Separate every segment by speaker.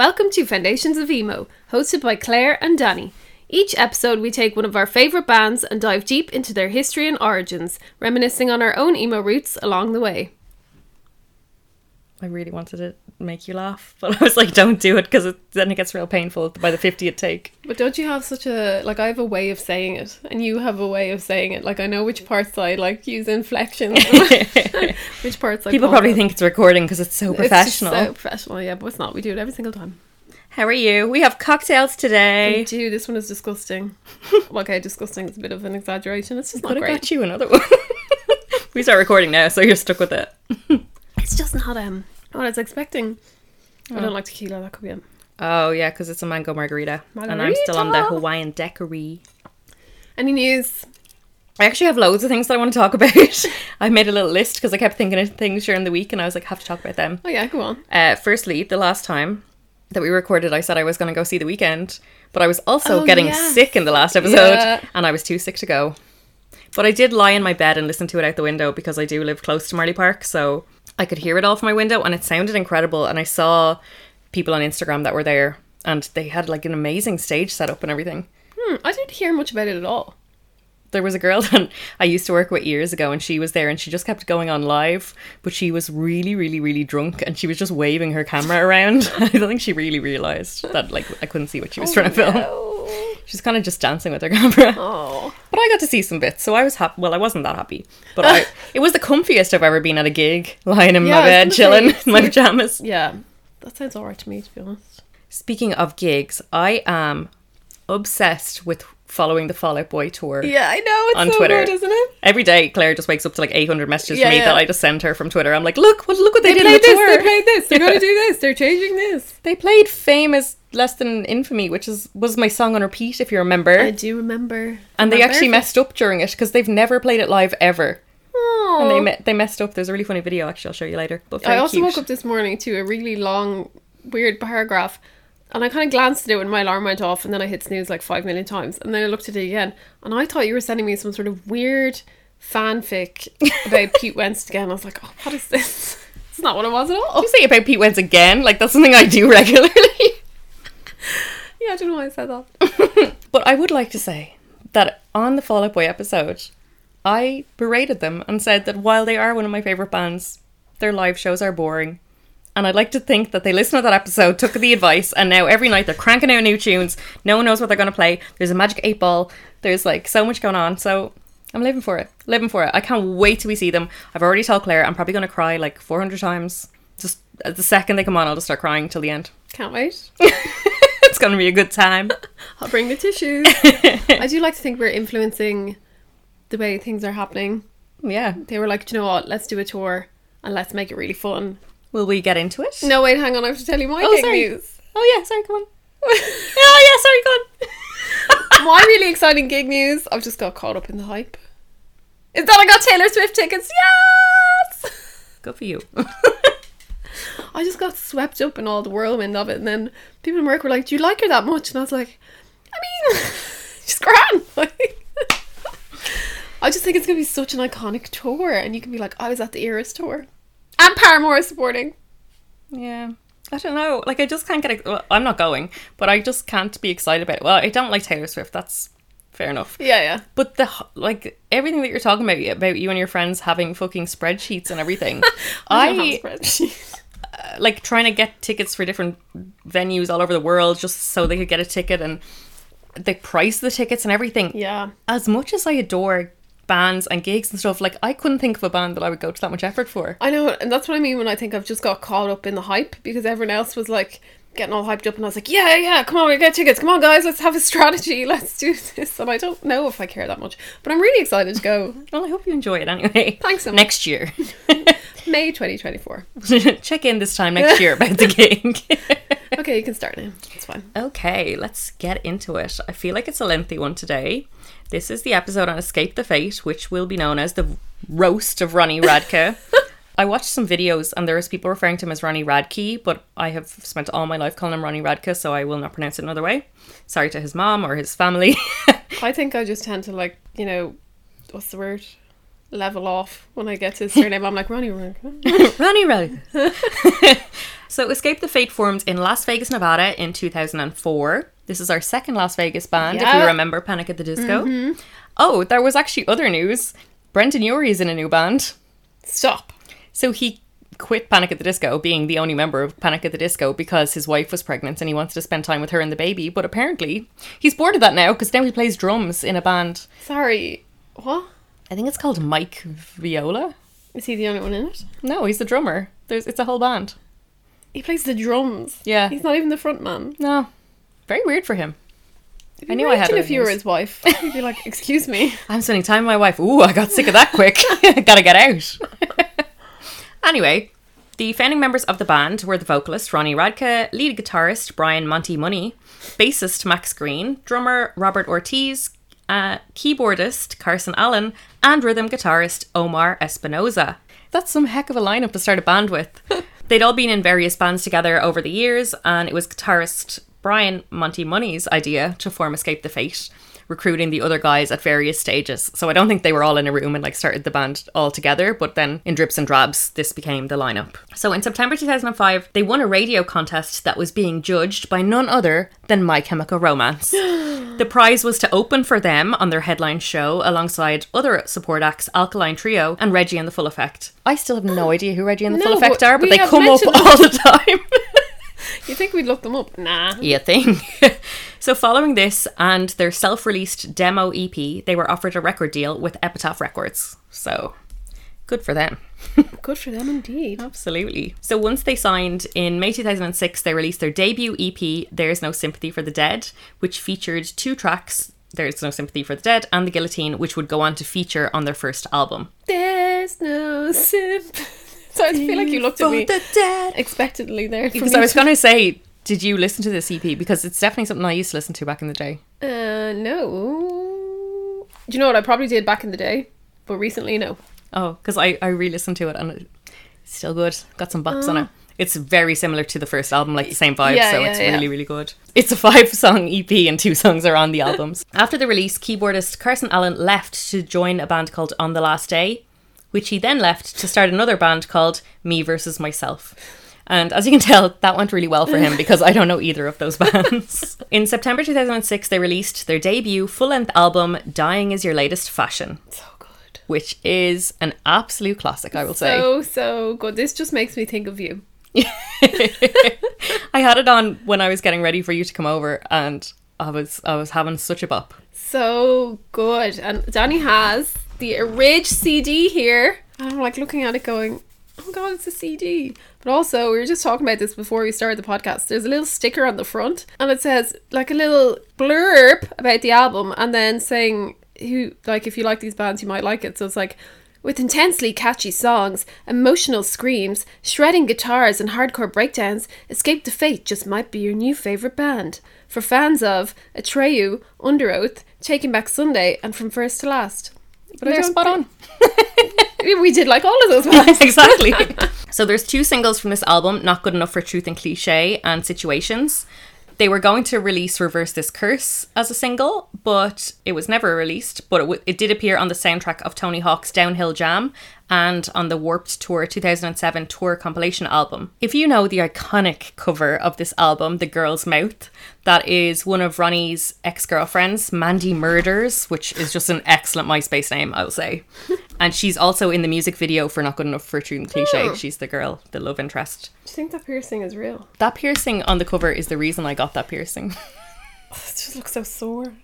Speaker 1: Welcome to Foundations of Emo, hosted by Claire and Dani. Each episode, we take one of our favourite bands and dive deep into their history and origins, reminiscing on our own emo roots along the way.
Speaker 2: I really wanted to make you laugh, but I was like, don't do it because then it gets real painful by the 50th take.
Speaker 1: But don't you have such a like? I have a way of saying it, and you have a way of saying it. Like I know which parts I like use inflections, which parts I
Speaker 2: People probably think it's recording because it's so professional.
Speaker 1: It's so professional, yeah, but it's not. We do it every single time.
Speaker 2: How are you? We have cocktails
Speaker 1: We
Speaker 2: today.
Speaker 1: do. This one is disgusting. okay, disgusting is a bit of an exaggeration. It's just not
Speaker 2: Could have
Speaker 1: great.
Speaker 2: got you another one. we start recording now, so you're stuck with it.
Speaker 1: It's just not um what I was expecting. I
Speaker 2: Oh.
Speaker 1: don't like tequila. That could be it.
Speaker 2: Oh yeah, because it's a mango margarita, and I'm still on the Hawaiian daiquiri.
Speaker 1: Any news?
Speaker 2: I actually have loads of things that I want to talk about. I made a little list because I kept thinking of things during the week, and I was like, have to talk about them.
Speaker 1: Oh yeah, go on.
Speaker 2: Uh, firstly, the last time that we recorded, I said I was going to go see the Weeknd, but I was also
Speaker 1: Oh,
Speaker 2: getting
Speaker 1: yes.
Speaker 2: sick in the last episode,
Speaker 1: Yeah.
Speaker 2: and I was too sick to go. But I did lie in my bed and listen to it out the window because I do live close to Marlay Park, so I could hear it all from my window, and it sounded incredible. And I saw people on Instagram that were there, and they had like an amazing stage set up and everything.
Speaker 1: Hmm, I didn't hear much about it at all.
Speaker 2: There was a girl that I used to work with years ago, and she was there, and she just kept going on live, but she was really, really, really drunk, and she was just waving her camera around. I don't think she really realized that, like, I couldn't see what she was trying to film.
Speaker 1: Oh.
Speaker 2: She's kind of just dancing with her camera.
Speaker 1: oh.
Speaker 2: But I got to see some bits, so I was happy. Well, I wasn't that happy, but I, it was the comfiest I've ever been at a gig, lying in
Speaker 1: Yeah,
Speaker 2: my bed, chilling in my pajamas.
Speaker 1: Yeah, that sounds alright to me, to be honest.
Speaker 2: Speaking of gigs, I am obsessed with following the Fall Out Boy tour.
Speaker 1: Yeah, I know it's
Speaker 2: On
Speaker 1: so
Speaker 2: Twitter.
Speaker 1: good, isn't it?
Speaker 2: Every day, Claire just wakes up to like 800 messages
Speaker 1: Yeah,
Speaker 2: from me
Speaker 1: yeah.
Speaker 2: that I just send her from Twitter. I'm like, look, what, look what they,
Speaker 1: They
Speaker 2: did on
Speaker 1: played
Speaker 2: the
Speaker 1: this.
Speaker 2: tour.
Speaker 1: They played this. They're going to do this. They're changing this.
Speaker 2: They played "Famous Less Than Infamy," which is was my song on repeat, if you remember.
Speaker 1: I do remember.
Speaker 2: and they actually messed up during it because they've never played it live ever.
Speaker 1: Aw.
Speaker 2: And they me- they messed up. There's a really funny video. Actually, I'll show you later. But
Speaker 1: I also
Speaker 2: cute.
Speaker 1: woke up this morning to a really long, weird paragraph. And I kind of glanced at it when my alarm went off, and then I hit snooze like five million times. And then I looked at it again, and I thought you were sending me some sort of weird fanfic about Pete Wentz again. I was like, oh, what is this? It's not what it was at all.
Speaker 2: you say about Pete Wentz again? Like that's something I do regularly.
Speaker 1: Yeah, I don't know why I said that.
Speaker 2: but I would like to say that on the Fall Out Boy episode, I berated them and said that while they are one of my favorite bands, their live shows are boring. And I'd like to think that they listened to that episode, took the advice, and now every night they're cranking out new tunes. No one knows what they're going to play. There's a magic eight ball. There's like so much going on. So I'm living for it. Living for it. I can't wait till we see them. I've already told Claire I'm probably going to cry like 400 times. Just at the second they come on, I'll just start crying till the end.
Speaker 1: Can't wait.
Speaker 2: it's going to be a good time.
Speaker 1: I'll bring the tissues. I do like to think we're influencing the way things are happening.
Speaker 2: Yeah.
Speaker 1: They were like, "Do you know what? Let's do a tour and let's make it really fun.
Speaker 2: Will we get into it?
Speaker 1: No, wait, hang on. I have to tell you my
Speaker 2: Oh,
Speaker 1: gig
Speaker 2: sorry.
Speaker 1: news.
Speaker 2: Oh yeah, sorry, come on. oh yeah, sorry, go on.
Speaker 1: my really exciting gig news. I've just got caught up in the hype. Is that I got Taylor Swift tickets? Yes!
Speaker 2: Good for you.
Speaker 1: I just got swept up in all the whirlwind of it, and then people in work were like, "Do you like her that much?" And I was like, "I mean, she's grand." Like, I just think it's gonna be such an iconic tour, and you can be like, "I was at the Eras tour," and Paramore is supporting.
Speaker 2: yeah. I don't know. Like I just can't get. Well, I'm not going, but I just can't be excited about it. Well, I don't like Taylor Swift. That's fair enough.
Speaker 1: Yeah, yeah.
Speaker 2: But the like everything that you're talking about about you and your friends having fucking spreadsheets and everything.
Speaker 1: I don't have a
Speaker 2: I
Speaker 1: spreadsheet.
Speaker 2: Uh, like trying to get tickets for different venues all over the world just so they could get a ticket and they price of the tickets and everything.
Speaker 1: Yeah.
Speaker 2: As much as I adore bands and gigs and stuff, like I couldn't think of a band that I would go to that much effort for.
Speaker 1: I know, and that's what I mean when I think I've just got caught up in the hype because everyone else was like getting all hyped up, and I was like, yeah, yeah, come on, we get tickets, come on, guys, let's have a strategy, let's do this. And I don't know if I care that much, but I'm really excited to go.
Speaker 2: Well, I hope you enjoy it anyway.
Speaker 1: Thanks so much.
Speaker 2: Next year.
Speaker 1: May 2024.
Speaker 2: Check in this time next year about the gig.
Speaker 1: Okay, you can start now. It's fine.
Speaker 2: okay, let's get into it. I feel like it's a lengthy one today. This is the episode on Escape the Fate, which will be known as the roast of Ronnie Radke. I watched some videos and there was people referring to him as Ronnie Radke, but I have spent all my life calling him Ronnie Radke, so I will not pronounce it another way. Sorry to his mom or his family.
Speaker 1: I think I just tend to like, you know, what's the word? Level off when I get to his surname. I'm like Ronnie Ronnie.
Speaker 2: Ronnie Radke. So Escape the Fate formed in Las Vegas, Nevada in 2004. This is our second Las Vegas band, if you remember Panic at the Disco. Mm-hmm. Oh, there was actually other news. Brendon Urie is in a new band.
Speaker 1: Stop.
Speaker 2: So he quit Panic at the Disco, being the only member of Panic at the Disco, because his wife was pregnant and he wanted to spend time with her and the baby. But apparently, he's bored of that now because now he plays drums in a band.
Speaker 1: Sorry. What?
Speaker 2: I think it's called Mike Viola.
Speaker 1: Is he the only one in it?
Speaker 2: No, he's the drummer. There's it's a whole band.
Speaker 1: He plays the drums.
Speaker 2: Yeah.
Speaker 1: He's not even the front man.
Speaker 2: No, very weird for him. I knew I had
Speaker 1: if you were his wife. You'd be like, excuse me.
Speaker 2: I'm spending time with my wife. Ooh, I got sick of that quick. Gotta get out. anyway, the founding members of the band were the vocalist Ronnie Radke, lead guitarist Brian Monte Money, bassist Max Green, drummer Robert Ortiz, uh, keyboardist Carson Allen, and rhythm guitarist Omar Espinoza. That's some heck of a lineup to start a band with. They'd all been in various bands together over the years, and it was guitarist Brian Monte Money's idea to form Escape the Fate, recruiting the other guys at various stages. So I don't think they were all in a room and like started the band all together, but then in drips and drabs, this became the lineup. So in September 2005, they won a radio contest that was being judged by none other than My Chemical Romance. The prize was to open for them on their headline show alongside other support acts Alkaline Trio and Reggie and the Full Effect. I still have no idea who Reggie and the
Speaker 1: No,
Speaker 2: Full Effect are, but they come up all the time.
Speaker 1: You think we'd look them up? Nah.
Speaker 2: yeah, thing. so following this and their self-released demo EP, they were offered a record deal with Epitaph Records. So good for them.
Speaker 1: Good for them indeed.
Speaker 2: Absolutely. So once they signed in May 2006, they released their debut EP, There's No Sympathy for the Dead, which featured two tracks, There's No Sympathy for the Dead and The Guillotine, which would go on to feature on their first album.
Speaker 1: There's no sip. So I feel like you looked at me
Speaker 2: dead.
Speaker 1: expectantly there.
Speaker 2: Because I was going to say, did you listen to this EP? Because it's definitely something I used to listen to back in the day.
Speaker 1: Uh, no. Do you know what I probably did back in the day, but recently no.
Speaker 2: Oh, because I, I re-listened to it and it's still good. Got some bops on it. It's very similar to the first album, like the same vibe,
Speaker 1: Yeah,
Speaker 2: so
Speaker 1: yeah,
Speaker 2: it's
Speaker 1: yeah.
Speaker 2: really, really good. It's a five song EP and two songs are on the albums. After the release, keyboardist Carson Allen left to join a band called On the Last Day, which he then left to start another band called Me Versus Myself. And as you can tell, that went really well for him because I don't know either of those bands. In September 2006, they released their debut full length album, Dying is Your Latest Fashion,
Speaker 1: So good.
Speaker 2: which is an absolute classic, I will say.
Speaker 1: So, so good. This just makes me think of you.
Speaker 2: I had it on when I was getting ready for you to come over, and I was I was having such a bop.
Speaker 1: So good. And Dani has the Ridge CD here. And I'm like looking at it going, oh god, it's a CD. But also, we were just talking about this before we started the podcast. There's a little sticker on the front, and it says like a little blurb about the album, and then saying who, like, if you like these bands, you might like it. So it's like, with intensely catchy songs, emotional screams, shredding guitars, and hardcore breakdowns, Escape the Fate just might be your new favourite band. For fans of Atreyu, Underoath, Taking Back Sunday, and From First to Last. But
Speaker 2: They're spot on.
Speaker 1: We did like all of those ones.
Speaker 2: exactly. so there's two singles from this album, Not Good Enough for Truth and Cliche and Situations. They were going to release Reverse This Curse as a single, but it was never released. But it, w- it did appear on the soundtrack of Tony Hawk's Downhill Jam and on the Warped Tour 2007 tour compilation album. If you know the iconic cover of this album, The Girl's Mouth, that is one of Ronnie's ex girlfriends, Mandy Murders, which is just an excellent MySpace name, I will say. And she's also in the music video for Not Good Enough for and Cliche.
Speaker 1: Oh.
Speaker 2: She's the girl, the love interest.
Speaker 1: Do you think that piercing is real?
Speaker 2: That piercing on the cover is the reason I got that piercing.
Speaker 1: It just looks so sore.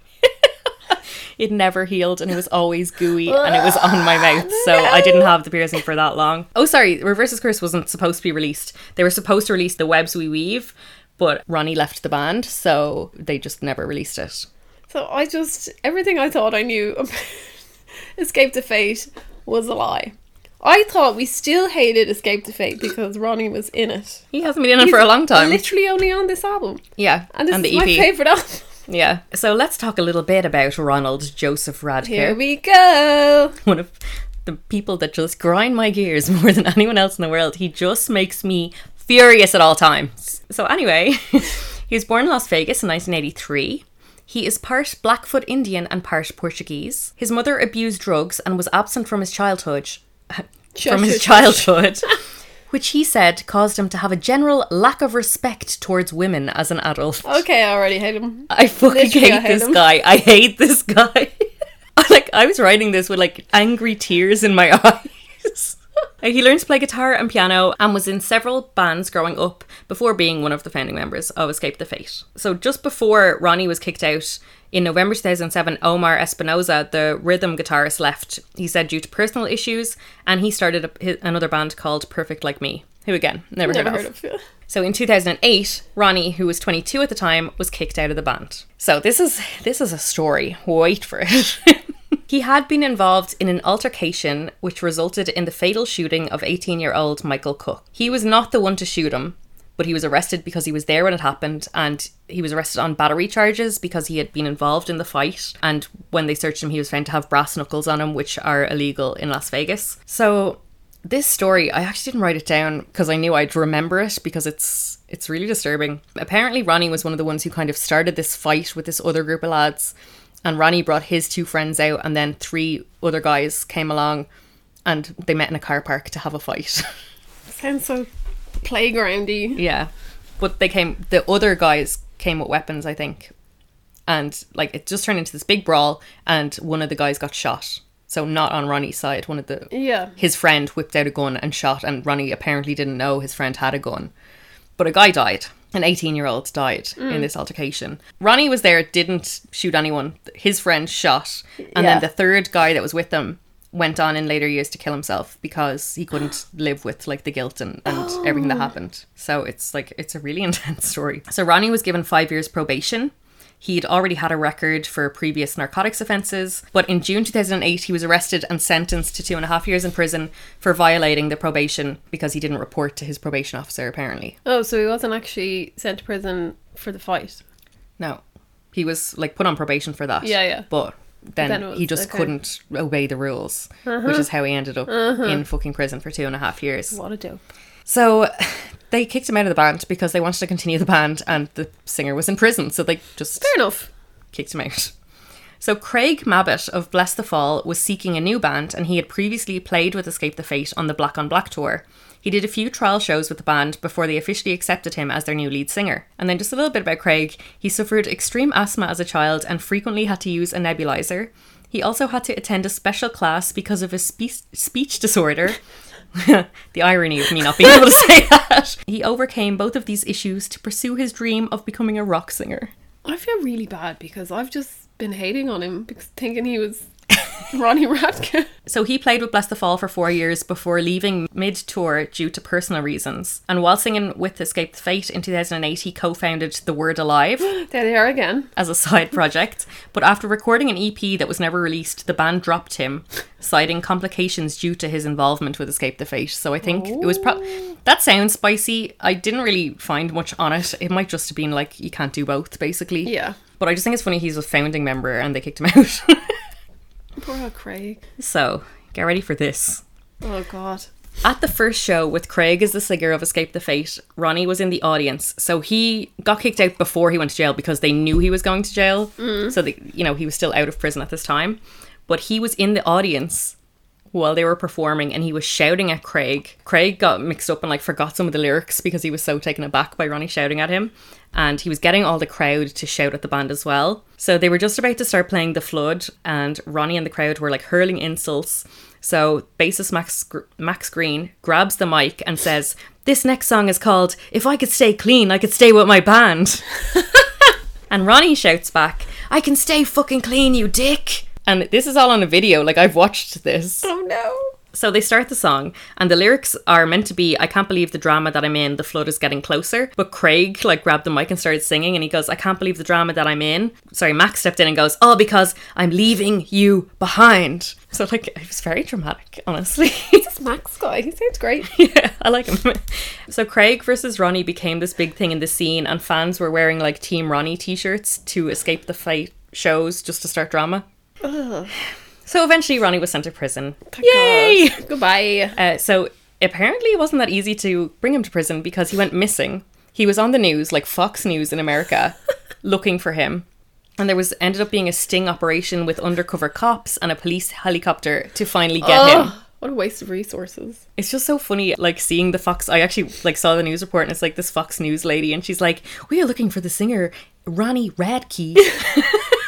Speaker 2: It never healed and it was always gooey and it was on my mouth, so I didn't have the piercing for that long. Oh, sorry, Reverse's Curse wasn't supposed to be released. They were supposed to release The Webs We Weave, but Ronnie left the band, so they just never released it.
Speaker 1: So I just everything I thought I knew about Escape to Fate was a lie. I thought we still hated Escape to Fate because Ronnie was in it.
Speaker 2: He hasn't been in it for a long time.
Speaker 1: Literally only on this album.
Speaker 2: Yeah,
Speaker 1: And this
Speaker 2: and
Speaker 1: is
Speaker 2: the
Speaker 1: my
Speaker 2: EP.
Speaker 1: favourite album.
Speaker 2: Yeah. So let's talk a little bit about Ronald Joseph Radke.
Speaker 1: Here we go.
Speaker 2: one of the people that just grind my gears more than anyone else in the world. He just makes me furious at all times. So, anyway, he was born in Las Vegas in 1983. He is part Blackfoot Indian and part Portuguese. His mother abused drugs and was absent from his childhood. from his childhood. Which he said caused him to have a general lack of respect towards women as an adult.
Speaker 1: Okay, I already hate him.
Speaker 2: I fucking
Speaker 1: Literally,
Speaker 2: hate,
Speaker 1: I hate
Speaker 2: this
Speaker 1: him.
Speaker 2: guy. I hate this guy. like I was writing this with like angry tears in my eyes. Uh, he learned to play guitar and piano and was in several bands growing up before being one of the founding members of Escape the Fate. So just before Ronnie was kicked out in November 2007, Omar Espinoza, the rhythm guitarist, left. He said due to personal issues, and he started a, another band called Perfect Like Me. Who again? Never,
Speaker 1: Never
Speaker 2: heard,
Speaker 1: heard
Speaker 2: of.
Speaker 1: of.
Speaker 2: So in 2008, Ronnie, who was 22 at the time, was kicked out of the band. So this is this is a story. Wait for it. he had been involved in an altercation which resulted in the fatal shooting of 18-year-old Michael Cook. He was not the one to shoot him, but he was arrested because he was there when it happened and he was arrested on battery charges because he had been involved in the fight and when they searched him he was found to have brass knuckles on him which are illegal in Las Vegas. So this story I actually didn't write it down because I knew I'd remember it because it's it's really disturbing. Apparently Ronnie was one of the ones who kind of started this fight with this other group of lads and Ronnie brought his two friends out and then three other guys came along and they met in a car park to have a fight.
Speaker 1: Sounds so playgroundy.
Speaker 2: Yeah. But they came the other guys came with weapons, I think. And like it just turned into this big brawl and one of the guys got shot. So not on Ronnie's side. One of the
Speaker 1: Yeah.
Speaker 2: his friend whipped out a gun and shot and Ronnie apparently didn't know his friend had a gun. But a guy died. An 18 year old died in mm. this altercation. Ronnie was there, didn't shoot anyone. His friend shot. And
Speaker 1: Yeah.
Speaker 2: then the third guy that was with them went on in later years to kill himself because he couldn't live with like the guilt and, and everything that oh. happened. So it's like it's a really intense story. So Ronnie was given five years probation. He'd already had a record for previous narcotics offences, but in June 2008 he was arrested and sentenced to two and a half years in prison for violating the probation because he didn't report to his probation officer, apparently.
Speaker 1: Oh, so he wasn't actually sent to prison for the fight.
Speaker 2: No, he was like put on probation for that.
Speaker 1: Yeah, yeah.
Speaker 2: But then,
Speaker 1: Then was-
Speaker 2: he just
Speaker 1: okay. Uh-huh.
Speaker 2: couldn't obey the rules, which is how he ended up in fucking prison for two and a half years.
Speaker 1: What a dope.
Speaker 2: So they kicked him out of the band because they wanted to continue the band and the singer was in prison. So they just
Speaker 1: Fair enough.
Speaker 2: kicked him out. So Craig Mabbitt of Blessthefall was seeking a new band and he had previously played with Escape the Fate on the Black on Black tour. He did a few trial shows with the band before they officially accepted him as their new lead singer. And then just a little bit about Craig. He suffered extreme asthma as a child and frequently had to use a nebulizer. He also had to attend a special class because of his speech, speech disorder. the irony of me not being able to say that. He overcame both of these issues to pursue his dream of becoming a rock singer.
Speaker 1: I feel really bad because I've just been hating on him because thinking he was Ronnie Radke.
Speaker 2: So he played with Blessthefall for four years before leaving mid tour due to personal reasons. And while singing with Escape the Fate in 2008, he co founded The Word Alive
Speaker 1: There they are again.
Speaker 2: as a side project. But after recording an EP that was never released, the band dropped him, citing complications due to his involvement with Escape the Fate. So I think it was pro- that sounds spicy. I didn't really find much on it. It might just have been like you can't do both, basically.
Speaker 1: Yeah.
Speaker 2: But I just think it's funny he's a founding member and they kicked him out.
Speaker 1: Poor old Craig.
Speaker 2: so get ready for this.
Speaker 1: Oh god.
Speaker 2: At the first show with Craig as the singer of Escape the Fate, Ronnie was in the audience. So he got kicked out before he went to jail because they knew he was going to jail. Mm. So that you know, he was still out of prison at this time. But he was in the audience while they were performing and he was shouting at Craig. Craig got mixed up and like forgot some of the lyrics because he was so taken aback by Ronnie shouting at him. And he was getting all the crowd to shout at the band as well. So they were just about to start playing The Flood, and Ronnie and the crowd were like hurling insults. So bassist Max, Max Green grabs the mic and says, This next song is called If I Could Stay Clean, I Could Stay With My Band. and Ronnie shouts back, I can stay fucking clean, you dick. And this is all on a video, like I've watched this.
Speaker 1: Oh no.
Speaker 2: So they start the song, and the lyrics are meant to be, I can't believe the drama that I'm in, the flood is getting closer. But Craig, like, grabbed the mic and started singing, and he goes, I can't believe the drama that I'm in. Sorry, Max stepped in and goes, All because I'm leaving you behind. So, like, it was very dramatic, honestly.
Speaker 1: This Max guy, he sounds great.
Speaker 2: yeah, I like him. so Craig versus Ronnie became this big thing in the scene, and fans were wearing like Team Ronnie t-shirts to Escape the Fate shows just to start drama.
Speaker 1: Ugh.
Speaker 2: So eventually, Ronnie was sent to prison.
Speaker 1: Thank
Speaker 2: Yay!
Speaker 1: God. Goodbye.
Speaker 2: Uh, so apparently, it wasn't that easy to bring him to prison because he went missing. He was on the news, like Fox News in America, looking for him. And there was ended up being a sting operation with undercover cops and a police helicopter to finally get him.
Speaker 1: What a waste of resources.
Speaker 2: It's just so funny, like seeing the Fox. I actually like saw the news report, and it's like this Fox News lady, and she's like, "We are looking for the singer Ronnie Radke,"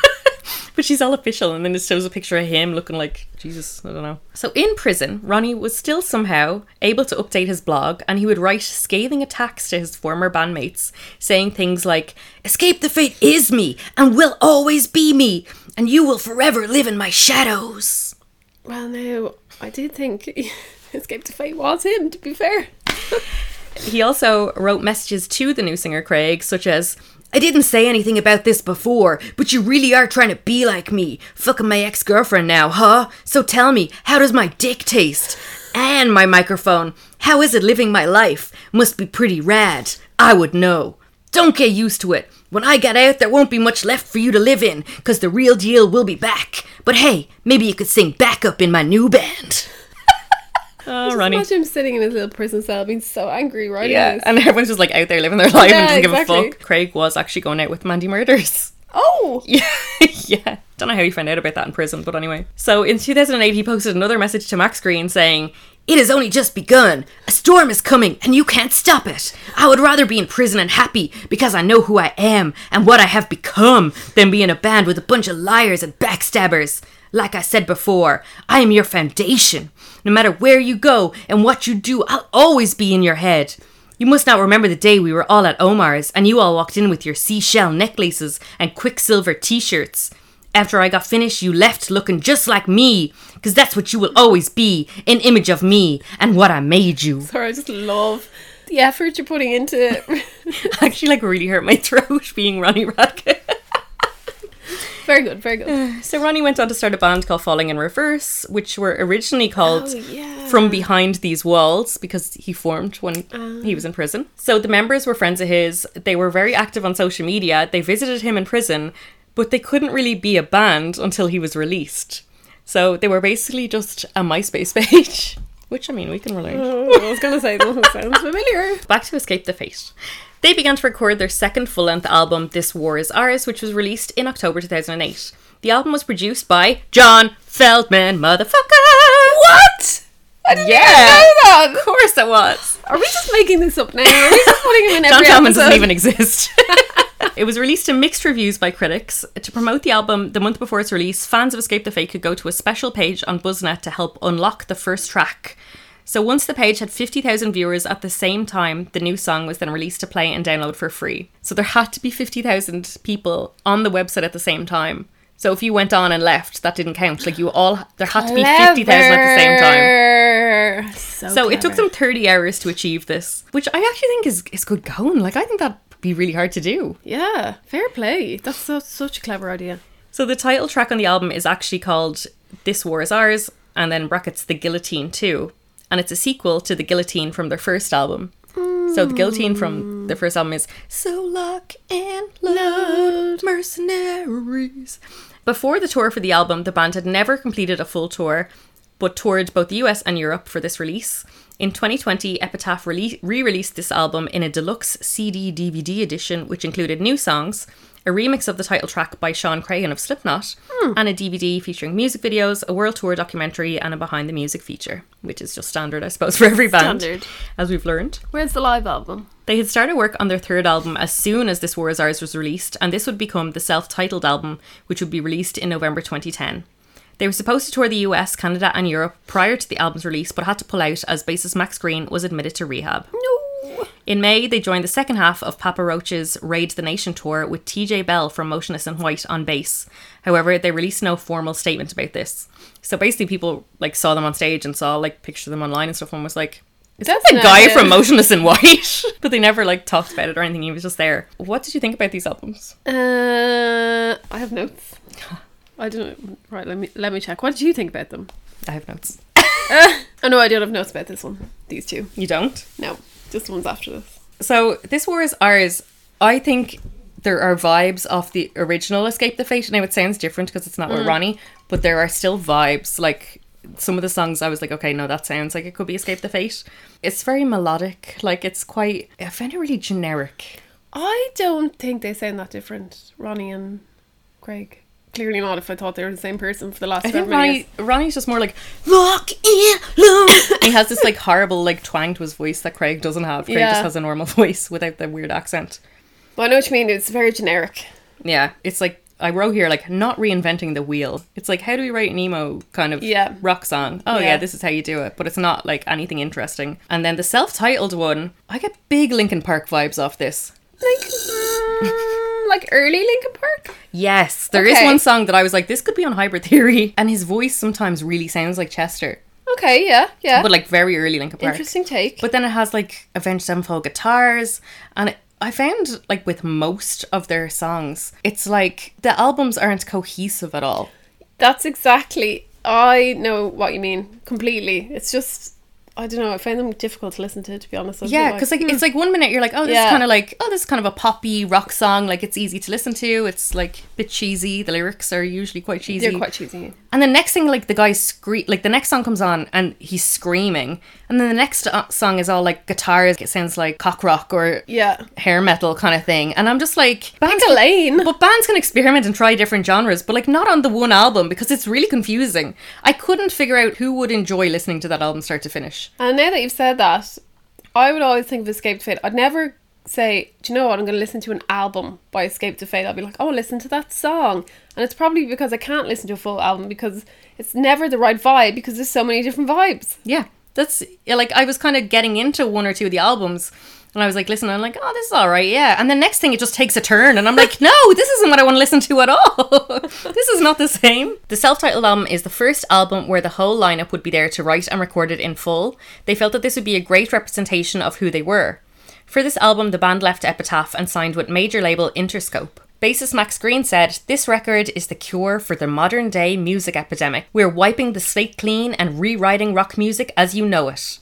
Speaker 2: but she's all official, and then it shows a picture of him looking like Jesus. I don't know. So in prison, Ronnie was still somehow able to update his blog, and he would write scathing attacks to his former bandmates, saying things like, "Escape the Fate is me, and will always be me, and you will forever live in my shadows."
Speaker 1: Well, no, I did think Escape the Fate was him, to be fair.
Speaker 2: He also wrote messages to the new singer Craig, such as, I didn't say anything about this before, but you really are trying to be like me. Fucking my ex girlfriend now, huh? So tell me, how does my dick taste? And my microphone. How is it living my life? Must be pretty rad. I would know. Don't get used to it. When I get out, there won't be much left for you to live in, because the real deal will be back. But hey, maybe you could sing backup in my new band. Oh,
Speaker 1: Just
Speaker 2: Ronnie.
Speaker 1: imagine him sitting in his little prison cell being so angry, right?
Speaker 2: Yeah, and everyone's just like out there living their life and
Speaker 1: Yeah,
Speaker 2: doesn't give a fuck. Craig was actually going out with Mandy Murders.
Speaker 1: oh!
Speaker 2: Yeah, yeah. Don't know how he found out about that in prison, but anyway. So in 2008, he posted another message to Max Green saying, It has only just begun. A storm is coming, and you can't stop it. I would rather be in prison and happy because I know who I am and what I have become than be in a band with a bunch of liars and backstabbers. Like I said before, I am your foundation. No matter where you go and what you do, I'll always be in your head. You must not remember the day we were all at Omar's and you all walked in with your seashell necklaces and Quiksilver t shirts. After I got finished, you left looking just like me, because that's what you will always be an image of me and what I made you.
Speaker 1: Sorry, I just love the effort you're putting into it.
Speaker 2: Actually, like, really hurt my throat being Ronnie Radke.
Speaker 1: Very good, very good.
Speaker 2: so, Ronnie went on to start a band called Falling in Reverse, which were originally called
Speaker 1: Oh, yeah.
Speaker 2: From Behind These Walls because he formed when he was in prison. So, the members were friends of his. They were very active on social media. They visited him in prison, but they couldn't really be a band until he was released. So, they were basically just a MySpace page, which I mean, we can relate.
Speaker 1: Oh, I was going to say, that sounds familiar.
Speaker 2: Back to Escape the Fate. They began to record their second full length album, This War Is Ours, which was released in October 2008. The album was produced by John Feldmann, motherfucker!
Speaker 1: What? I didn't
Speaker 2: Yeah.
Speaker 1: know that.
Speaker 2: Of course it was!
Speaker 1: Are we just making this up now? Are we just putting him in
Speaker 2: John
Speaker 1: Feldmann
Speaker 2: doesn't even exist. it was released to mixed reviews by critics. To promote the album the month before its release, fans of Escape the Fate could go to a special page on Buzznet to help unlock the first track. So once the page had 50,000 viewers at the same time, the new song was then released to play and download for free. So there had to be 50,000 people on the website at the same time. So if you went on and left, that didn't count. Like you all, there had to be 50,000 at the same time.
Speaker 1: So,
Speaker 2: So it took them 30 hours to achieve this, which I actually think is, is good going. Like, I think that'd be really hard to do.
Speaker 1: Yeah, fair play. That's so, such a clever idea.
Speaker 2: So the title track on the album is actually called This War Is Ours, and then brackets The Guillotine 2. And it's a sequel to The Guillotine from their first album. So the Guillotine from their first album is So Lock and Load Mercenaries. Before the tour for the album, the band had never completed a full tour, but toured both the US and Europe for this release. In 2020, Epitaph re released this album in a deluxe CD DVD edition, which included new songs, a remix of the title track by Shawn Crahan of Slipknot, and a DVD featuring music videos, a world tour documentary, and a behind the music feature, which is just standard, I suppose, for every band,
Speaker 1: Standard.
Speaker 2: as we've learned.
Speaker 1: Where's the live album?
Speaker 2: They had started work on their third album as soon as This War Is Ours was released, and this would become the self titled album, which would be released in November 2010. They were supposed to tour the US, Canada, and Europe prior to the album's release, but had to pull out as bassist Max Green was admitted to rehab.
Speaker 1: No.
Speaker 2: In May, they joined the second half of Papa Roach's Raid the Nation tour with TJ Bell from Motionless in White on bass. However, they released no formal statement about this. So basically, people like saw them on stage and saw like pictures of them online and stuff, and was like, "Is that the guy
Speaker 1: idea.
Speaker 2: from Motionless in White?" but they never like talked about it or anything. He was just there. What did you think about these albums?
Speaker 1: Uh, I have notes. I don't. Right, let me let me check. What did you think about them?
Speaker 2: I have notes.
Speaker 1: Oh no, I don't have notes about this one. These two.
Speaker 2: You don't.
Speaker 1: No, just ones after this.
Speaker 2: So this war is ours. I think there are vibes off the original Escape the Fate. Now it sounds different because it's not with mm. Ronnie, but there are still vibes. Like some of the songs, I was like, okay, no, that sounds like it could be Escape the Fate. It's very melodic. Like it's quite. I find it really generic.
Speaker 1: I don't think they sound that different, Ronnie and Craig. Clearly not if I thought they were the same person for the last
Speaker 2: I think. Ronnie, Ronnie's just more like lock in he has this like horrible like twang to his voice that Craig doesn't have. Craig
Speaker 1: Yeah.
Speaker 2: just has a normal voice without the weird accent.
Speaker 1: But I know what you mean. It's very generic.
Speaker 2: Yeah, it's like I wrote here like not reinventing the wheel. It's like how do we write an emo kind of
Speaker 1: Yeah.
Speaker 2: rock song? Oh yeah.
Speaker 1: Yeah.
Speaker 2: this is how you do it, but it's not like anything interesting. And then the self-titled one, I get big Linkin Park vibes off this.
Speaker 1: Like, mm, like early Linkin Park.
Speaker 2: Yes, there is
Speaker 1: Okay.
Speaker 2: one song that I was like, this could be on Hybrid Theory, and his voice sometimes really sounds like Chester,
Speaker 1: Okay, yeah, yeah.
Speaker 2: but like very early Linkin Park.
Speaker 1: Interesting take.
Speaker 2: But then it has like Avenged Sevenfold guitars, and it, I found like with most of their songs, it's like the albums aren't cohesive at all.
Speaker 1: That's exactly. I know what you mean completely. It's just I don't know. I find them difficult to listen to. To be honest. I'd
Speaker 2: Yeah, because like it's like one minute you're like, oh, this is kind of like, oh, this is kind of a poppy rock song. Like it's easy to listen to. It's like a bit cheesy. The lyrics are usually quite cheesy.
Speaker 1: they're quite cheesy.
Speaker 2: And the next thing, like the guy scream, like the next song comes on and he's screaming, and then the next uh, song is all like guitars. It sounds like cock rock or
Speaker 1: Yeah,
Speaker 2: hair metal kind of thing. And I'm just like, bands
Speaker 1: pick a lane.
Speaker 2: but bands can experiment and try different genres, but like not on the one album because it's really confusing. I couldn't figure out who would enjoy listening to that album start to finish.
Speaker 1: And now that you've said that, I would always think of Escape to Fate. I'd never say, do you know what? I'm going to listen to an album by Escape to Fate. I'll be like, oh, listen to that song. And it's probably because I can't listen to a full album because it's never the right vibe because there's so many different vibes.
Speaker 2: Yeah, that's like I was kind of getting into one or two of the albums. And I was like, listen, I'm like, oh, this is all right, yeah. And the next thing, it just takes a turn. And I'm like, no, this isn't what I want to listen to at all. this is not the same. The self titled album is the first album where the whole lineup would be there to write and record it in full. They felt that this would be a great representation of who they were. For this album, the band left Epitaph and signed with major label Interscope. Bassist Max Green said, This record is the cure for the modern day music epidemic. We're wiping the slate clean and rewriting rock music as you know it.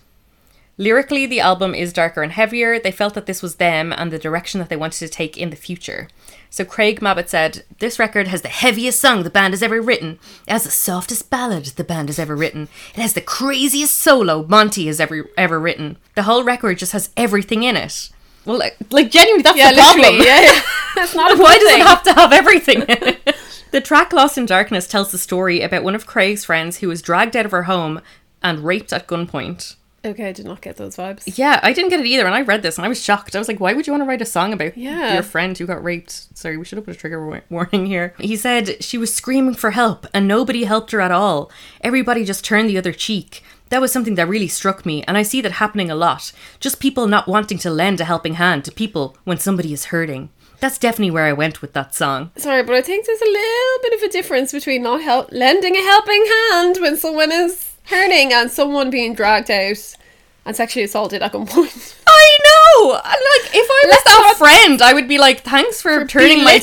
Speaker 2: Lyrically, the album is darker and heavier. They felt that this was them and the direction that they wanted to take in the future. So Craig Mabbitt said, This record has the heaviest song the band has ever written. It has the softest ballad the band has ever written. It has the craziest solo Monte has ever ever written. The whole record just has everything in it. Well, like, like genuinely, that's
Speaker 1: Yeah,
Speaker 2: the problem.
Speaker 1: Yeah, yeah. That's not
Speaker 2: Why does
Speaker 1: thing.
Speaker 2: it have to have everything? in it? the track Lost in Darkness tells the story about one of Craig's friends who was dragged out of her home and raped at gunpoint.
Speaker 1: Okay, I did not get those vibes.
Speaker 2: Yeah, I didn't get it either, and I read this and I was shocked. I was like, why would you want to write a song about
Speaker 1: Yeah.
Speaker 2: your friend who got raped? Sorry, we should have put a trigger warning here. He said she was screaming for help and nobody helped her at all. Everybody just turned the other cheek. That was something that really struck me, and I see that happening a lot. Just people not wanting to lend a helping hand to people when somebody is hurting. That's definitely where I went with that song.
Speaker 1: Sorry, but I think there's a little bit of a difference between not help lending a helping hand when someone is hurting and someone being dragged out and sexually assaulted at gunpoint.
Speaker 2: I know! Like, if I was that friend, I would be like, thanks for, turning my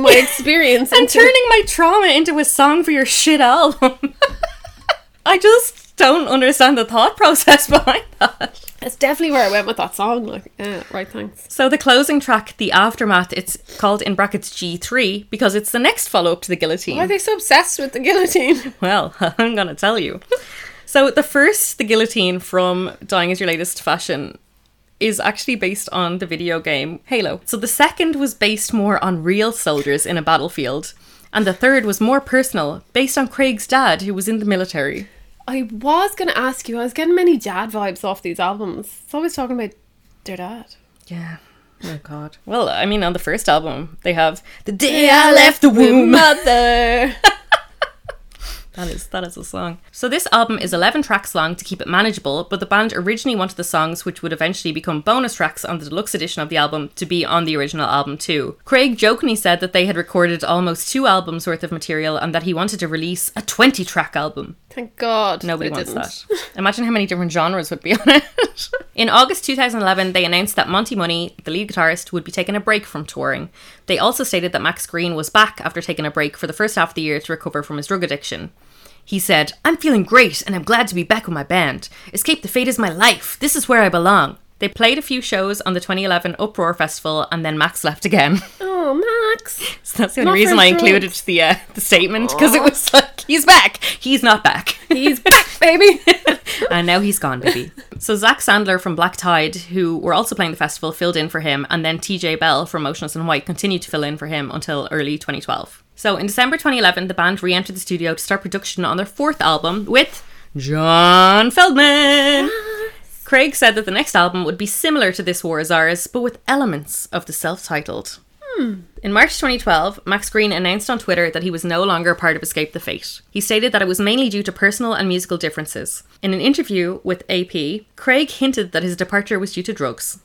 Speaker 1: my experience
Speaker 2: and
Speaker 1: into
Speaker 2: turning my trauma into a song for your shit album. I just don't understand the thought process behind that.
Speaker 1: It's definitely where I went with that song. Like, uh, right, thanks.
Speaker 2: So the closing track, the aftermath, it's called in brackets G3 because it's the next follow up to the guillotine.
Speaker 1: Why are they so obsessed with the guillotine?
Speaker 2: Well, I'm gonna tell you. So the first, the guillotine from Dying is Your Latest Fashion, is actually based on the video game Halo. So the second was based more on real soldiers in a battlefield. And the third was more personal, based on Craig's dad, who was in the military.
Speaker 1: I was going to ask you, I was getting many dad vibes off these albums. It's always talking about their dad.
Speaker 2: Yeah. Oh god. Well, I mean, on the first album, they have the day I left the womb.
Speaker 1: Mother.
Speaker 2: That is that is a song. So this album is 11 tracks long to keep it manageable, but the band originally wanted the songs which would eventually become bonus tracks on the deluxe edition of the album to be on the original album too. Craig jokingly said that they had recorded almost two albums worth of material and that he wanted to release a 20 track album.
Speaker 1: Thank God.
Speaker 2: Nobody wants
Speaker 1: didn't.
Speaker 2: that. Imagine how many different genres would be on it. In August 2011, they announced that Monte Money, the lead guitarist, would be taking a break from touring. They also stated that Max Green was back after taking a break for the first half of the year to recover from his drug addiction. He said, I'm feeling great and I'm glad to be back with my band. Escape the Fate is my life. This is where I belong. They played a few shows on the 2011 Uproar Festival and then Max left again.
Speaker 1: Oh, Max.
Speaker 2: So that's the only
Speaker 1: for
Speaker 2: reason I included the uh, the statement because it was like he's back. He's not back.
Speaker 1: He's back, baby.
Speaker 2: and now he's gone, baby. So Zakk Sandler from Black Tide, who were also playing the festival, filled in for him, and then TJ Bell from Motionless in White continued to fill in for him until early 2012. So in December 2011, the band re-entered the studio to start production on their fourth album with John Feldmann. Craig said that the next album would be similar to This War Is Ours, but with elements of the self-titled. Hmm. In March 2012, Max Green announced on Twitter that he was no longer part of Escape the Fate. He stated that it was mainly due to personal and musical differences. In an interview with AP, Craig hinted that his departure was due to drugs,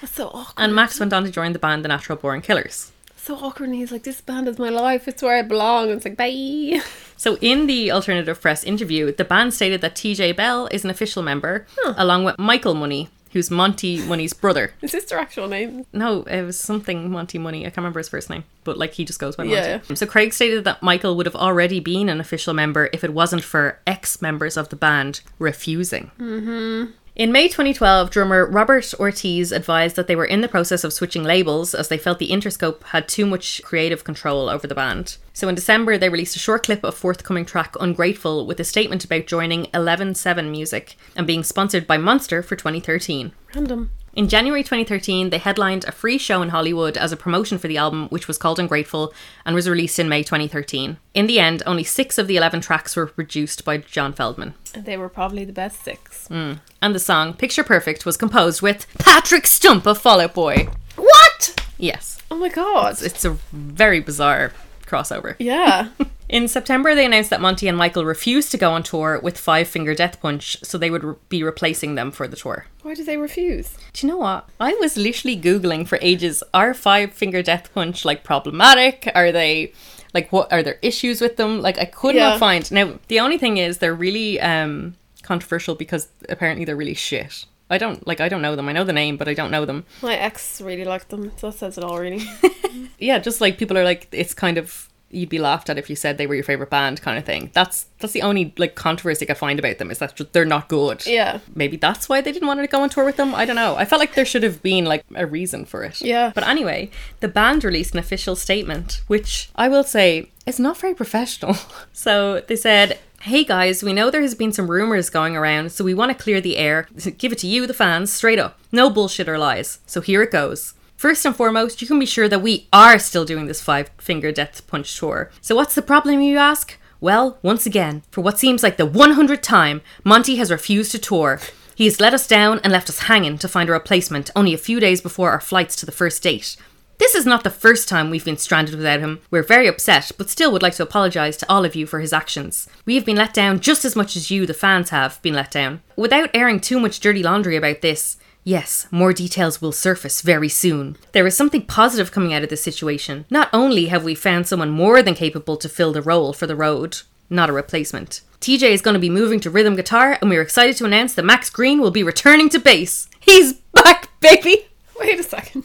Speaker 1: That's so awkward.
Speaker 2: and Max went on to join the band The Natural Born Killers.
Speaker 1: So awkward. And he's like, "This band is my life. It's where I belong." And it's like, bye.
Speaker 2: So, in the alternative press interview, the band stated that TJ Bell is an official member, along with Michael Money, who's Monte Money's brother.
Speaker 1: Is this their actual name?
Speaker 2: No, it was something Monte Money. I can't remember his first name, but like he just goes by
Speaker 1: Yeah.
Speaker 2: Monte. So Craig stated that Michael would have already been an official member if it wasn't for ex members of the band refusing. Mm-hmm. In May 2012, drummer Robert Ortiz advised that they were in the process of switching labels as they felt the Interscope had too much creative control over the band. So in December, they released a short clip of forthcoming track Ungrateful with a statement about joining 11-7 Music and being sponsored by Monster for 2013.
Speaker 1: Random.
Speaker 2: In January 2013, they headlined a free show in Hollywood as a promotion for the album, which was called Ungrateful and was released in May 2013. In the end, only six of the 11 tracks were produced by John
Speaker 1: Feldmann. They were probably the best six. Mm.
Speaker 2: And the song Picture Perfect was composed with Patrick Stump of Fall Out Boy.
Speaker 1: What?
Speaker 2: Yes,
Speaker 1: Oh my god.
Speaker 2: it's a very bizarre crossover.
Speaker 1: Yeah.
Speaker 2: In September, they announced that Monte and Michael refused to go on tour with Five Finger Death Punch, so they would re- be replacing them for the tour.
Speaker 1: Why did they refuse?
Speaker 2: Do you know what? I was literally Googling for ages are Five Finger Death Punch like problematic? Are they like what are there issues with them? Like I could
Speaker 1: Yeah.
Speaker 2: not find. Now, the only thing is they're really um controversial because apparently they're really shit. I don't like I don't know them. I know the name, but I don't know them.
Speaker 1: My ex really liked them. So that says it all, really.
Speaker 2: Yeah, just like people are like it's kind of you'd be laughed at if you said they were your favorite band kind of thing. That's that's the only like controversy I could find about them is that they're not good.
Speaker 1: yeah.
Speaker 2: maybe that's why they didn't want to go on tour with them. I don't know. I felt like there should have been like a reason for it.
Speaker 1: Yeah.
Speaker 2: But anyway, the band released an official statement, which I will say is not very professional. So they said, Hey guys, we know there has been some rumors going around, so we want to clear the air, give it to you, the fans, straight up. No bullshit or lies. So here it goes. First and foremost, you can be sure that we are still doing this five finger death punch tour. So what's the problem, you ask? Well, once again, for what seems like the 100th time, Monte has refused to tour. He has let us down and left us hanging to find a replacement only a few days before our flights to the first date. This is not the first time we've been stranded without him. We're very upset, but still would like to apologise to all of you for his actions. We have been let down just as much as you, the fans, have been let down. Without airing too much dirty laundry about this, Yes, more details will surface very soon. There is something positive coming out of this situation. Not only have we found someone more than capable to fill the role for the road, not a replacement. TJ is going to be moving to rhythm guitar, and we're excited to announce that Max Green will be returning to bass. He's back, baby!
Speaker 1: Wait a second.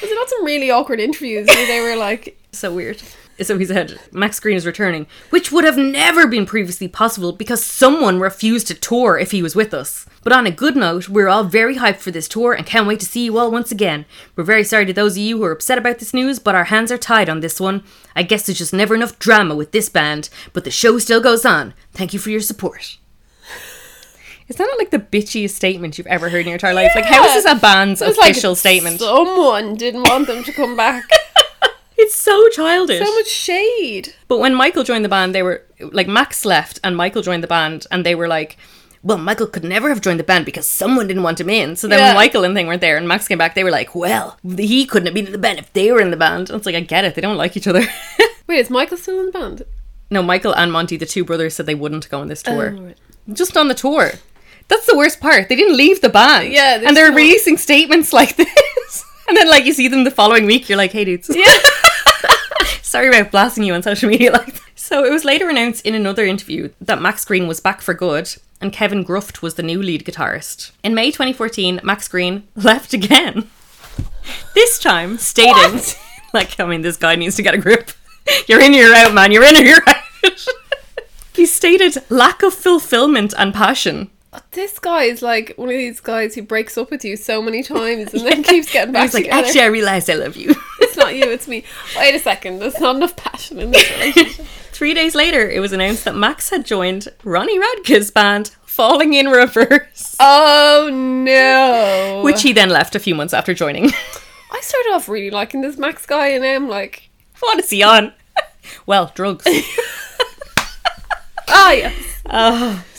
Speaker 1: Was it not some really awkward interviews where they were like,
Speaker 2: So weird. So he said, Max Green is returning, which would have never been previously possible because someone refused to tour if he was with us. But on a good note, we're all very hyped for this tour and can't wait to see you all once again. We're very sorry to those of you who are upset about this news, but our hands are tied on this one. I guess there's just never enough drama with this band, but the show still goes on. Thank you for your support. Is that not like the bitchiest statement you've ever heard in your entire life? Like, how is this a band's
Speaker 1: was like
Speaker 2: official statement?
Speaker 1: Someone didn't want them to come back.
Speaker 2: it's so childish.
Speaker 1: so much shade.
Speaker 2: But when Michael joined the band, they were like Max left and Michael joined the band, and they were like, "Well, Michael could never have joined the band because someone didn't want him in." So then
Speaker 1: Yeah.
Speaker 2: when Michael and thing weren't there, and Max came back, they were like, "Well, he couldn't have been in the band if they were in the band." And it's like I get it; they don't like each other.
Speaker 1: Wait, is Michael still in the band?
Speaker 2: no, Michael and Monte, the two brothers, said they wouldn't go on this tour,
Speaker 1: Oh, right.
Speaker 2: just on the tour. That's the worst part. They didn't leave the band.
Speaker 1: Yeah, they
Speaker 2: and they're
Speaker 1: just-
Speaker 2: releasing statements like this, and then like you see them the following week, you're like, "Hey, dudes."
Speaker 1: Yeah.
Speaker 2: Sorry about blasting you on social media like that. So it was later announced in another interview that Max Green was back for good and Kevin Gruft was the new lead guitarist. In May 2014, Max Green left again. This time stating, like, I mean, this guy needs to get a grip. You're in or you're out, man. You're in or you're out. he stated lack of fulfillment and passion.
Speaker 1: This guy is like one of these guys who breaks up with you so many times and then keeps getting back
Speaker 2: was like,
Speaker 1: together.
Speaker 2: actually, I realized I love you.
Speaker 1: it's not you, it's me. Wait a second, there's not enough passion in this relationship.
Speaker 2: Three days later, it was announced that Max had joined Ronnie Radke's band, Falling in Reverse,
Speaker 1: Oh no!
Speaker 2: which he then left a few months after joining.
Speaker 1: I started off really liking this Max guy, and I'm like,
Speaker 2: what is he on? well, drugs.
Speaker 1: ah, yes.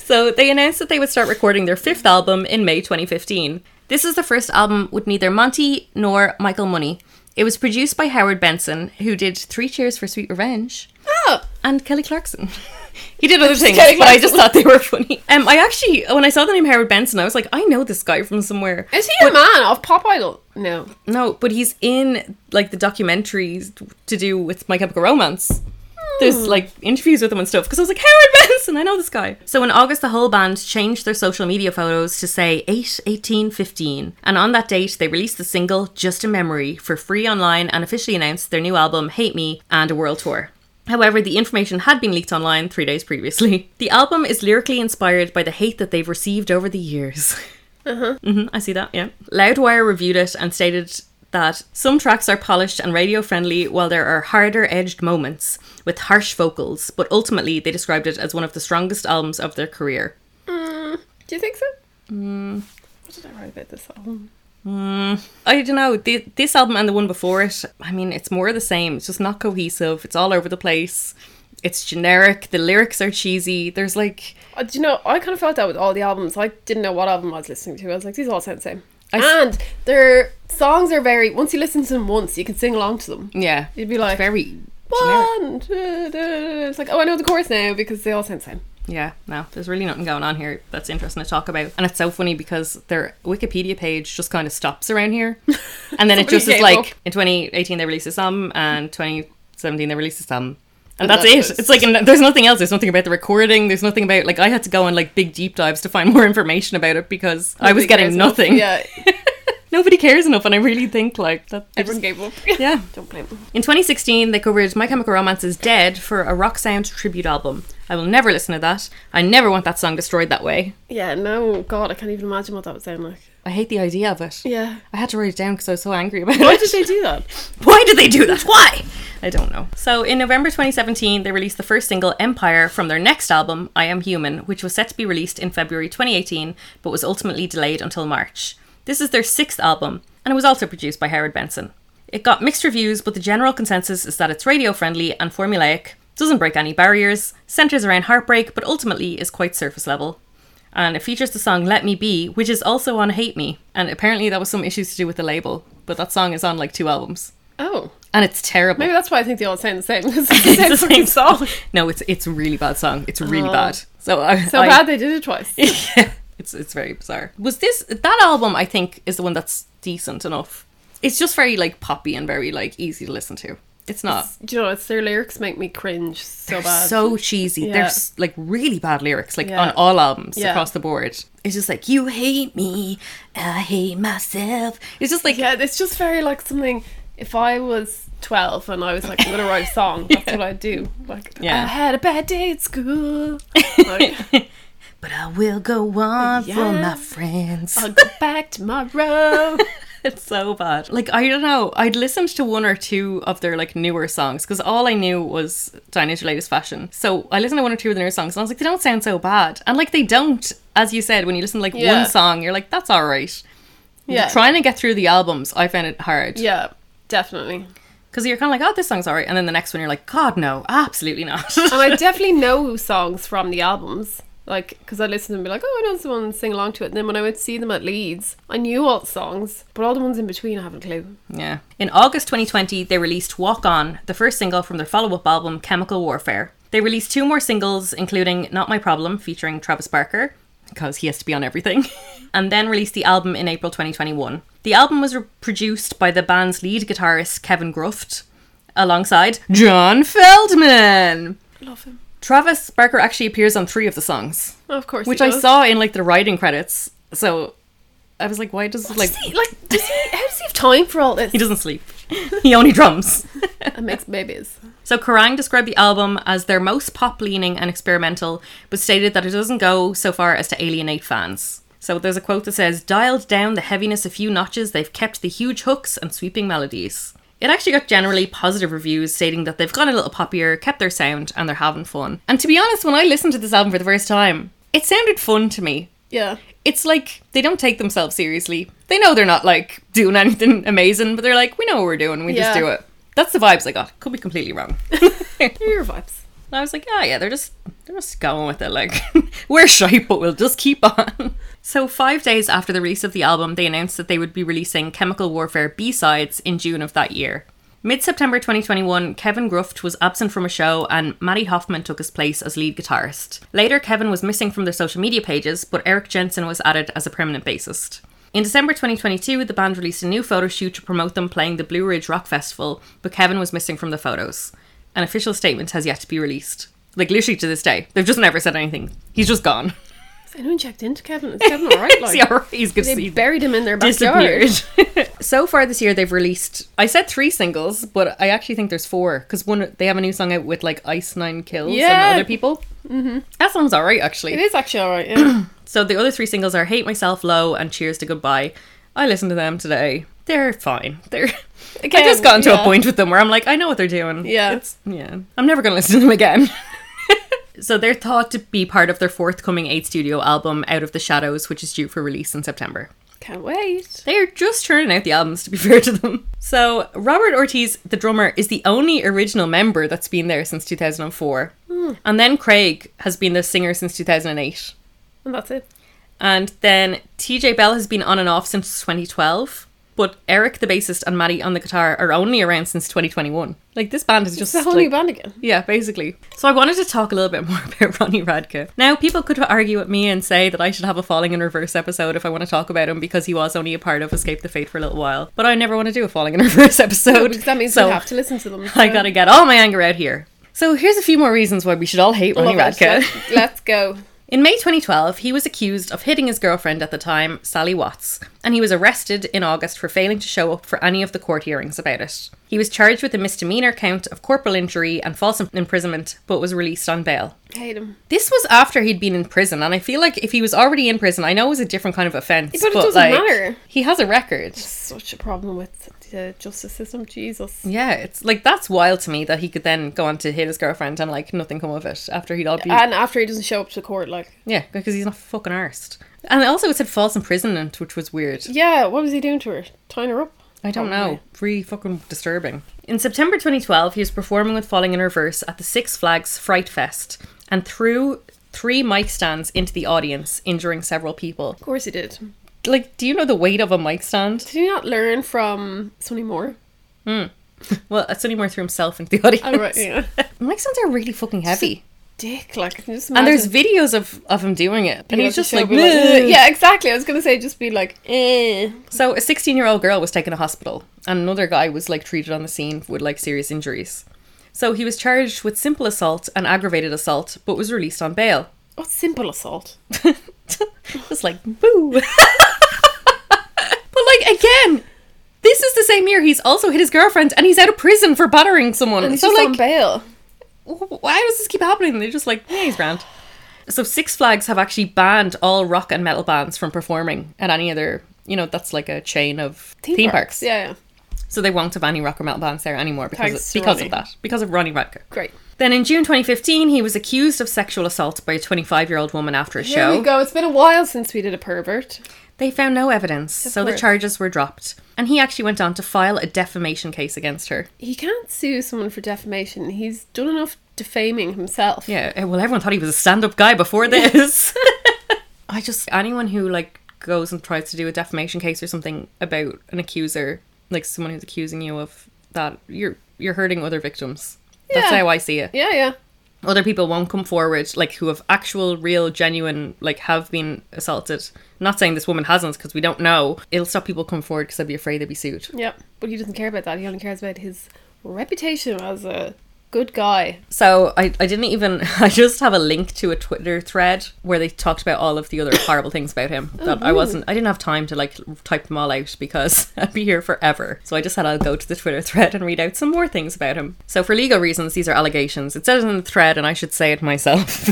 Speaker 2: So they announced that they would start recording their fifth album in May 2015. This is the first album with neither Monte nor Michael Money. It was produced by Howard Benson, who did Three Cheers for Sweet Revenge,
Speaker 1: Oh,
Speaker 2: and Kelly Clarkson. he did other things, but I just thought they were funny. Um, I actually, when I saw the name Howard Benson, I was like, I know this guy from somewhere.
Speaker 1: is he a man of Pop Idol? No.
Speaker 2: No, but he's in like the documentaries to do with My Chemical Romance. There's like interviews with him and stuff because I was like Howard I know this guy. So in August, the whole band changed their social media photos to say 8, 18, 15, and on that date they released the single "Just a Memory" for free online and officially announced their new album "Hate Me" and a world tour. However, the information had been leaked online three days previously. The album is lyrically inspired by the hate that they've received over the years. hmm I see that, yeah. Loudwire reviewed it and stated that some tracks are polished and radio friendly while there are harder edged moments with harsh vocals, but ultimately they described it as one of the strongest albums of their career. Mm.
Speaker 1: Do you think so? Mm. What did I write about this album? Mm.
Speaker 2: I don't know, th- this album and the one before it, I mean, it's more the same. It's just not cohesive, it's all over the place. It's generic, the lyrics are cheesy. There's like
Speaker 1: Uh, do you know, I kind of felt that with all the albums. I didn't know what album I was listening to. I was like, these all sound the same.
Speaker 2: I
Speaker 1: and their songs are very, once you listen to them once, you can sing along to them.
Speaker 2: yeah,
Speaker 1: You'd be like,
Speaker 2: very
Speaker 1: one, two, two. It's like, oh, I know the chorus now because they all sound the same.
Speaker 2: Yeah, no, there's really nothing going on here that's interesting to talk about. And it's so funny because their Wikipedia page just kind of stops around here. And then it just is like
Speaker 1: up.
Speaker 2: in 2018 they released this album and 2017 they released this album. And
Speaker 1: And
Speaker 2: that's,
Speaker 1: that's
Speaker 2: it.
Speaker 1: it.
Speaker 2: It's like and there's nothing else. There's nothing about the recording. There's nothing about like I had to go on like big deep dives to find more information about it because I was getting
Speaker 1: enough.
Speaker 2: nothing.
Speaker 1: Yeah,
Speaker 2: Nobody cares enough, and I really think like that.
Speaker 1: everyone gave up.
Speaker 2: yeah.
Speaker 1: Don't blame them.
Speaker 2: In 2016, they covered My Chemical Romance's Dead for a rock sound tribute album. I will never listen to that. I never want that song destroyed that way.
Speaker 1: Yeah, no, God, I can't even imagine what that would sound like.
Speaker 2: I hate the idea of it.
Speaker 1: Yeah.
Speaker 2: I had to write it down because I was so angry about
Speaker 1: Why
Speaker 2: it.
Speaker 1: Why did they do that?
Speaker 2: Why did they do that? Why? I don't know. So in November 2017, they released the first single, Empire, from their next album, I Am Human, which was set to be released in February 2018, but was ultimately delayed until March. This is their sixth album, and it was also produced by Howard Benson. It got mixed reviews, but the general consensus is that it's radio friendly and formulaic, doesn't break any barriers, centers around heartbreak, but ultimately is quite surface level. And it features the song Let Me Be, which is also on Hate Me. And apparently that was some issues to do with the label, but that song is on like two albums.
Speaker 1: Oh,
Speaker 2: And it's terrible.
Speaker 1: maybe that's why I think they all sound the same. It's the same,
Speaker 2: It's the same
Speaker 1: song.
Speaker 2: No, it's it's a really bad song. It's really
Speaker 1: Oh.
Speaker 2: bad. So I,
Speaker 1: So
Speaker 2: I-
Speaker 1: bad they did it twice.
Speaker 2: yeah, it's it's very bizarre. Was this that album? I think is the one that's decent enough. It's just very like poppy and very like easy to listen to. It's not
Speaker 1: Do you know, it's their lyrics make me cringe so bad.
Speaker 2: so cheesy.
Speaker 1: Yeah.
Speaker 2: There's like really bad lyrics, like
Speaker 1: Yeah.
Speaker 2: on all albums
Speaker 1: Yeah.
Speaker 2: across the board. It's just like you hate me, I hate myself. It's just like
Speaker 1: yeah, it's just very like something. If I was twelve and I was like, I'm gonna write a song, that's what I'd do. Like,
Speaker 2: Yeah.
Speaker 1: I had a bad day at school. Like,
Speaker 2: but I will go on for my friends.
Speaker 1: I'll go back tomorrow.
Speaker 2: It's so bad. Like I don't know. I'd listened to one or two of their like newer songs because all I knew was Dinah's latest fashion. So I listened to one or two of their newer songs and I was like, they don't sound so bad. And like they don't, as you said, when you listen to like
Speaker 1: Yeah.
Speaker 2: one song, you're like, that's all right.
Speaker 1: Yeah.
Speaker 2: Trying to get through the albums, I found it hard.
Speaker 1: yeah, definitely.
Speaker 2: Because you're kind of like, oh, this song's alright, and then the next one you're like, God, no, absolutely not.
Speaker 1: And I definitely know songs from the albums. Like, because I listen and be like, oh, I know someone and sing along to it. And then when I would see them at Leeds, I knew all the songs, but all the ones in between, I haven't a clue.
Speaker 2: Yeah. In August 2020, they released Walk On, the first single from their follow up album, Chemical Warfare. They released two more singles, including Not My Problem, featuring Travis Barker, because he has to be on everything, and then released the album in April 2021. The album was re- produced by the band's lead guitarist, Kevin Gruft, alongside John Feldmann.
Speaker 1: Love him.
Speaker 2: Travis Barker actually appears on three of the songs,
Speaker 1: of course.
Speaker 2: which I saw in like the writing credits. So I was like, why does like
Speaker 1: Does he, like, does he, how does he have time for all this?
Speaker 2: he doesn't sleep? he only drums.
Speaker 1: and makes babies.
Speaker 2: So Kerrang described the album as their most pop leaning and experimental, but stated that it doesn't go so far as to alienate fans. So there's a quote that says, Dialed down the heaviness a few notches, they've kept the huge hooks and sweeping melodies. It actually got generally positive reviews stating that they've gone a little poppier, kept their sound, and they're having fun. And to be honest, when I listened to this album for the first time, it sounded fun to me.
Speaker 1: Yeah.
Speaker 2: It's like they don't take themselves seriously. They know they're not like doing anything amazing, but they're like, we know what we're doing, we just do it. That's the vibes I got. Could be completely wrong.
Speaker 1: They're your vibes.
Speaker 2: And I was like, oh yeah, they're just they're just going with it. Like we're shy, but we'll just keep on. So five days after the release of the album, they announced that they would be releasing Chemical Warfare B sides in June of that year. Mid September 2021, Kevin Gruft was absent from a show and Matty Hoffman took his place as lead guitarist. Later, Kevin was missing from their social media pages, but Eric Jensen was added as a permanent bassist. In December 2022, the band released a new photo shoot to promote them playing the Blue Ridge Rock Festival, but Kevin was missing from the photos. An official statement has yet to be released. Like, literally to this day. They've just never said anything. He's just gone.
Speaker 1: Anyone checked into Kevin? Is Kevin alright? Like,
Speaker 2: alright? He's good to
Speaker 1: they buried him in their backyard.
Speaker 2: So far this year, they've released. I said three singles, but I actually think there's four because one they have a new song out with like Ice Nine Kills
Speaker 1: Yeah.
Speaker 2: and other people. Mm-hmm. That song's alright actually.
Speaker 1: It is actually alright, yeah.
Speaker 2: So the other three singles are Hate Myself Low and Cheers to Goodbye. I listened to them today. They're fine. They're I
Speaker 1: Again,
Speaker 2: just gotten to
Speaker 1: yeah.
Speaker 2: a point with them where I'm like, I know what they're doing.
Speaker 1: Yeah.
Speaker 2: It's yeah. I'm never gonna listen to them again. So they're thought to be part of their forthcoming eight studio album, Out of the Shadows, which is due for release in September.
Speaker 1: Can't wait.
Speaker 2: They're just churning out the albums, to be fair to them. So, Robert Ortiz, the drummer, is the only original member that's been there since 2004. Hmm. And then Craig has been the singer since 2008.
Speaker 1: And that's it.
Speaker 2: And then TJ Bell has been on and off since 2012. But Eric, the bassist, and Maddie on the guitar are only around since 2021. Like, this band is just.
Speaker 1: It's a whole
Speaker 2: like,
Speaker 1: new band again.
Speaker 2: yeah, basically. So I wanted to talk a little bit more about Ronnie Radke. Now, people could argue with me and say that I should have a Falling in Reverse episode if I want to talk about him because he was only a part of Escape the Fate for a little while. But I never want to do a Falling in Reverse episode.
Speaker 1: Because that means
Speaker 2: so
Speaker 1: we have to listen to them.
Speaker 2: I gotta get all my anger out here. So here's a few more reasons why we should all hate Ronnie. Radke.
Speaker 1: Let's, let's go.
Speaker 2: In May 2012, he was accused of hitting his girlfriend at the time, Sally Watts, and he was arrested in August for failing to show up for any of the court hearings about it. He was charged with a misdemeanor count of corporal injury and false imprisonment, but was released on bail.
Speaker 1: Hate him.
Speaker 2: This was after he'd been in prison, and I feel like if he was already in prison, I know it was a different kind of offence,
Speaker 1: Yeah, but it doesn't
Speaker 2: like,
Speaker 1: matter.
Speaker 2: He has a record.
Speaker 1: Such a problem with the justice system. Jesus.
Speaker 2: Yeah, it's like that's wild to me that he could then go on to hit his girlfriend and like nothing come of it after he'd all been
Speaker 1: And after he doesn't show up to court, like,
Speaker 2: yeah because he's not fucking arsed. And also it said false imprisonment, which was weird.
Speaker 1: yeah, what was he doing to her? Tying her up?
Speaker 2: I don't
Speaker 1: Probably.
Speaker 2: know. Really fucking disturbing. In September 2012, he was performing with Falling in Reverse at the Six Flags Fright Fest and threw three mic stands into the audience, injuring several people.
Speaker 1: Of course he did.
Speaker 2: Like, do you know the weight of a mic stand?
Speaker 1: Did he not learn from Sonny Moore?
Speaker 2: Well, Sonny Moore threw himself into the audience.
Speaker 1: Oh, right, yeah.
Speaker 2: Mic stands are really fucking heavy.
Speaker 1: Dick, like, you
Speaker 2: And there's videos of, of him doing it. And he's just
Speaker 1: show
Speaker 2: like,
Speaker 1: yeah, exactly. I was gonna say just be like, eh.
Speaker 2: So a 16 year old girl was taken to hospital, and another guy was like treated on the scene with like serious injuries. So he was charged with simple assault and aggravated assault, but was released on bail.
Speaker 1: What simple assault?
Speaker 2: Just like boo. but like again, this is the same year he's also hit his girlfriend, and he's out of prison for battering someone.
Speaker 1: And he's
Speaker 2: so
Speaker 1: just
Speaker 2: like,
Speaker 1: on bail.
Speaker 2: why does this keep happening? They're just like, yeah, he's grand. So Six Flags have actually banned all rock and metal bands from performing at any other. You know, that's like a chain of theme, parks.
Speaker 1: Yeah, yeah.
Speaker 2: So they won't have any rock or metal bands there anymore because
Speaker 1: Thanks
Speaker 2: of, because
Speaker 1: Ronnie.
Speaker 2: of that. Because of Ronnie Radke.
Speaker 1: Great.
Speaker 2: Then in June 2015, he was accused of sexual assault by a 25 year old woman after a
Speaker 1: Here
Speaker 2: show.
Speaker 1: we go. It's been a while since we did a pervert.
Speaker 2: They found no evidence, so the charges were dropped. And he actually went on to file a defamation case against her.
Speaker 1: He can't sue someone for defamation. He's done enough defaming himself.
Speaker 2: Yeah, eh, well, everyone thought he was a stand up guy before this. I just, anyone who like goes and tries to do a defamation case or something about an accuser, like someone who's accusing you of that, you're you're hurting other victims. That's how I see it.
Speaker 1: Yeah, yeah.
Speaker 2: other people won't come forward like who have actual real genuine like have been assaulted not saying this woman hasn't because we don't know it'll stop people coming forward because they'd be afraid they'd be sued
Speaker 1: Yeah. But he doesn't care about that. He only cares about his reputation as a good guy.
Speaker 2: so I, I didn't even i just have a link to a twitter thread where they talked about all of the other horrible things about him that i oh, wasn't i didn't have time to like type them all out because i'd be here forever. So i just said i'll go to the twitter thread and read out some more things about him. So for legal reasons these are allegations. It says in the thread and i should say it myself.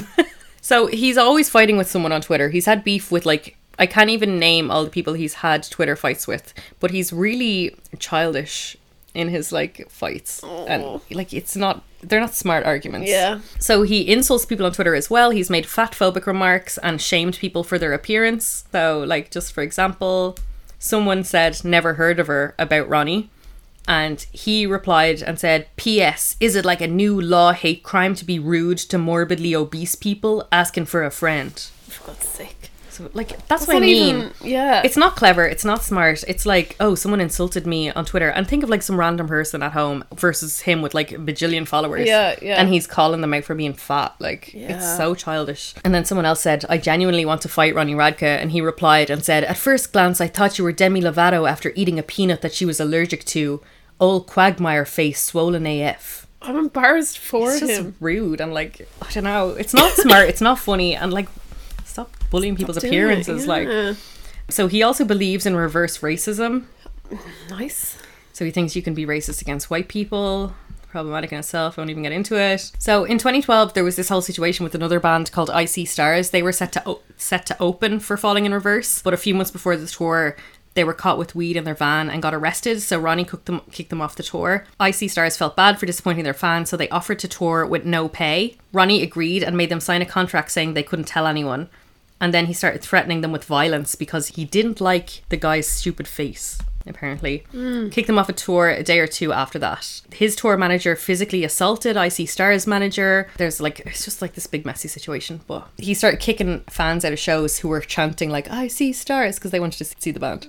Speaker 2: So he's always fighting with someone on Twitter. He's had beef with like I can't even name all the people he's had Twitter fights with, but he's really childish in his like fights, and oh. like it's not they're not smart arguments.
Speaker 1: Yeah.
Speaker 2: So he insults people on Twitter as well. He's made fat phobic remarks and shamed people for their appearance. So, like, just for example, someone said never heard of her about Ronnie. And he replied and said, P.S. Is it like a new law hate crime to be rude to morbidly obese people asking for a friend?
Speaker 1: For God's sake.
Speaker 2: So, like, that's,
Speaker 1: It's
Speaker 2: what I mean.
Speaker 1: even- yeah.
Speaker 2: It's not clever. It's not smart. It's like, oh, someone insulted me on Twitter. And think of like some random person at home versus him with like a bajillion followers.
Speaker 1: Yeah, yeah.
Speaker 2: And he's calling them out for being fat. Like, it's so childish. And then someone else said, I genuinely want to fight Ronnie Radke. And he replied and said, At first glance, I thought you were Demi Lovato after eating a peanut that she was allergic to. Old quagmire face swollen AF.
Speaker 1: I'm embarrassed for
Speaker 2: It's just
Speaker 1: him.
Speaker 2: rude and like, I don't know. It's not smart. it's not funny. And like, bullying people's
Speaker 1: Doing it,
Speaker 2: appearances. Like, so he also believes in reverse racism.
Speaker 1: nice.
Speaker 2: So he thinks you can be racist against white people. Problematic in itself. I won't even get into it. So in 2012, there was this whole situation with another band called I See Stars. They were set to o- set to open for Falling in Reverse, but a few months before the tour, they were caught with weed in their van and got arrested. So Ronnie cooked them, kicked them off the tour. I See Stars felt bad for disappointing their fans, so they offered to tour with no pay. Ronnie agreed and made them sign a contract saying they couldn't tell anyone. And then he started threatening them with violence because he didn't like the guy's stupid face, apparently. Hmm. Kicked them off a tour a day or two after that. His tour manager physically assaulted I See Stars manager. There's like, it's just like this big messy situation. But he started kicking fans out of shows who were chanting, like, I See Stars, because they wanted to see the band.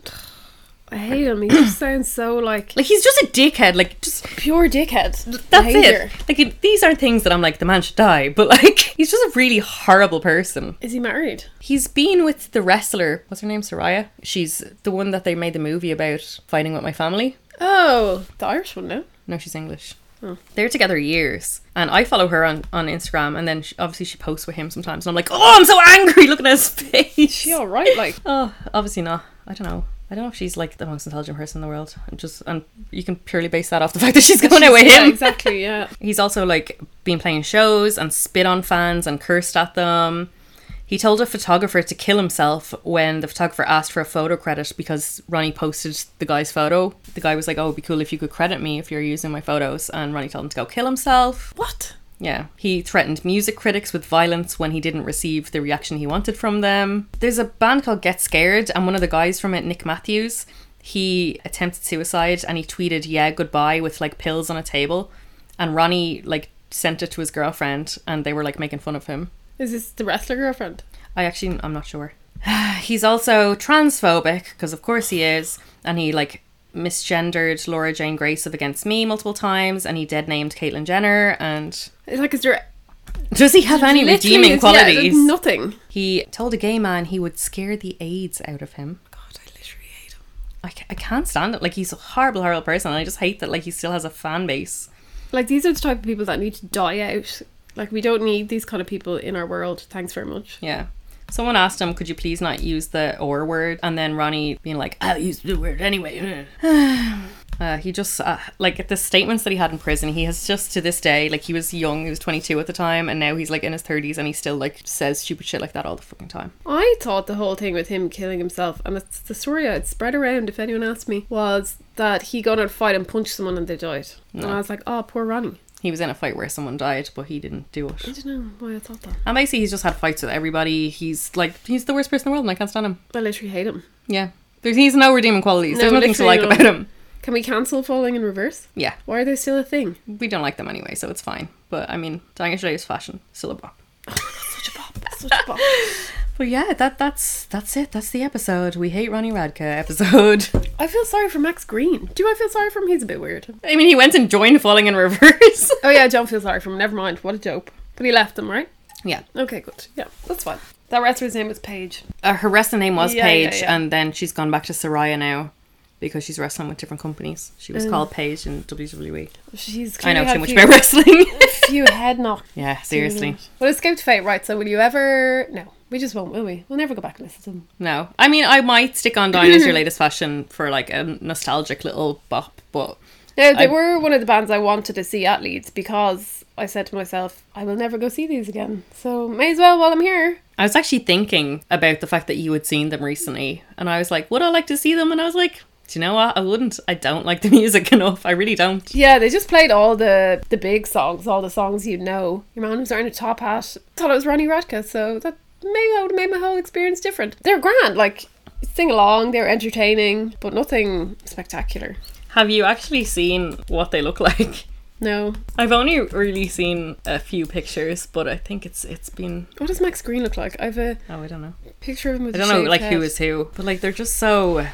Speaker 1: I hate him. He just sounds so like
Speaker 2: Like, he's just a dickhead. Like, just
Speaker 1: pure dickhead.
Speaker 2: that's it. Like, it- these aren't things that I'm like, the man should die. But like, he's just a really horrible person.
Speaker 1: Is he married?
Speaker 2: He's been with the wrestler. What's her name? Saraya. She's the one that they made the movie about fighting with my family.
Speaker 1: Oh, the Irish one, no?
Speaker 2: No, she's English. Oh. They're together years, and I follow her on, on Instagram, and then she, obviously she posts with him sometimes, and I'm like, oh, I'm so angry looking at his face.
Speaker 1: She all right? Like,
Speaker 2: Oh, obviously not. I don't know. I don't know if she's like the most intelligent person in the world. And just and you can purely base that off the fact that she's going out with
Speaker 1: yeah, exactly. Yeah.
Speaker 2: He's also like been playing shows and spit on fans and cursed at them. He told a photographer to kill himself when the photographer asked for a photo credit because Ronnie posted the guy's photo. The guy was like, "Oh, it'd be cool if you could credit me if you're using my photos." And Ronnie told him to go kill himself.
Speaker 1: What?
Speaker 2: Yeah. He threatened music critics with violence when he didn't receive the reaction he wanted from them. There's a band called Get Scared, and one of the guys from it, Nick Matthews, he attempted suicide and he tweeted, Yeah, goodbye, with like pills on a table. And Ronnie, like, sent it to his girlfriend, and they were like making fun of him.
Speaker 1: Is this the wrestler girlfriend?
Speaker 2: I actually, I'm not sure. He's also transphobic, because of course he is, and he like misgendered Laura Jane Grace of Against Me multiple times, and he dead named Caitlyn Jenner, and
Speaker 1: Like, is there
Speaker 2: does he have any redeeming
Speaker 1: is- yeah,
Speaker 2: qualities?
Speaker 1: nothing.
Speaker 2: he told a gay man he would scare the AIDS out of him.
Speaker 1: God, I literally hate him.
Speaker 2: I, I can't stand it. Like, he's a horrible, horrible person. And I just hate that, like, he still has a fan base.
Speaker 1: Like, these are the type of people that need to die out. Like, we don't need these kind of people in our world. Thanks very much.
Speaker 2: Yeah. Someone asked him, could you please not use the or word? And then Ronnie being like, I'll use the word anyway. Uh, he just, uh, like, the statements that he had in prison, he has just to this day, like, he was young, he was 22 at the time, and now he's, like, in his 30s, and he still, like, says stupid shit like that all the fucking time.
Speaker 1: I thought the whole thing with him killing himself, and it's the story I'd spread around if anyone asked me, was that he got in a fight and punched someone and they died. And I was like, oh, poor Ronnie.
Speaker 2: He was in a fight where someone died, but he didn't do it.
Speaker 1: I don't know why I thought that.
Speaker 2: And basically, he's just had fights with everybody. He's, like, he's the worst person in the world, and I can't stand him.
Speaker 1: I literally hate him.
Speaker 2: Yeah. There's, he's no redeeming qualities.
Speaker 1: No,
Speaker 2: There's nothing to like
Speaker 1: none.
Speaker 2: about him.
Speaker 1: Can we cancel Falling in Reverse?
Speaker 2: Yeah.
Speaker 1: Why are they still a thing?
Speaker 2: We don't like them anyway, so it's fine. But I mean, Dying of Today's fashion, still a bop.
Speaker 1: Such a bop. Such a bop.
Speaker 2: But yeah, that that's that's it. That's the episode. We hate Ronnie Radke episode.
Speaker 1: I feel sorry for Max Green. Do I feel sorry for him? He's a bit weird.
Speaker 2: I mean, he went and joined Falling in Reverse.
Speaker 1: Oh yeah, I don't feel sorry for him. Never mind. What a dope. But he left them, right?
Speaker 2: yeah.
Speaker 1: Okay, good. Yeah, that's fine. That wrestler's name was Paige.
Speaker 2: Uh, her wrestling name was
Speaker 1: Yeah, yeah,
Speaker 2: Paige,
Speaker 1: yeah.
Speaker 2: and then she's gone back to Saraya now because she's wrestling with different companies. She was
Speaker 1: Mm.
Speaker 2: called Paige in WWE.
Speaker 1: She's
Speaker 2: I know too much
Speaker 1: few-
Speaker 2: about wrestling.
Speaker 1: a few head knocks.
Speaker 2: yeah, seriously.
Speaker 1: Well, Escape the Fate, right? So, will you ever? No, we just won't, will we? We'll never go back and listen to them.
Speaker 2: No, I mean, I might stick on Dying as your latest fashion for like a nostalgic little bop, but
Speaker 1: No, they
Speaker 2: I-
Speaker 1: were one of the bands I wanted to see at Leeds because I said to myself, I will never go see these again. So, may as well while I'm here.
Speaker 2: I was actually thinking about the fact that you had seen them recently, and I was like, would I like to see them? And I was like, Do you know what? I wouldn't. I don't like the music enough. I really don't.
Speaker 1: Yeah, they just played all the the big songs, all the songs you know. Your man was wearing a top hat. Thought it was Ronnie Radke, so that maybe that would have made my whole experience different. They're grand, like sing along, they're entertaining, but nothing spectacular.
Speaker 2: Have you actually seen what they look like?
Speaker 1: No.
Speaker 2: I've only really seen a few pictures, but I think it's it's been
Speaker 1: What does Max Green look like? I have a
Speaker 2: oh I don't know.
Speaker 1: picture of him with
Speaker 2: I don't know like who
Speaker 1: head.
Speaker 2: is who, but like they're just so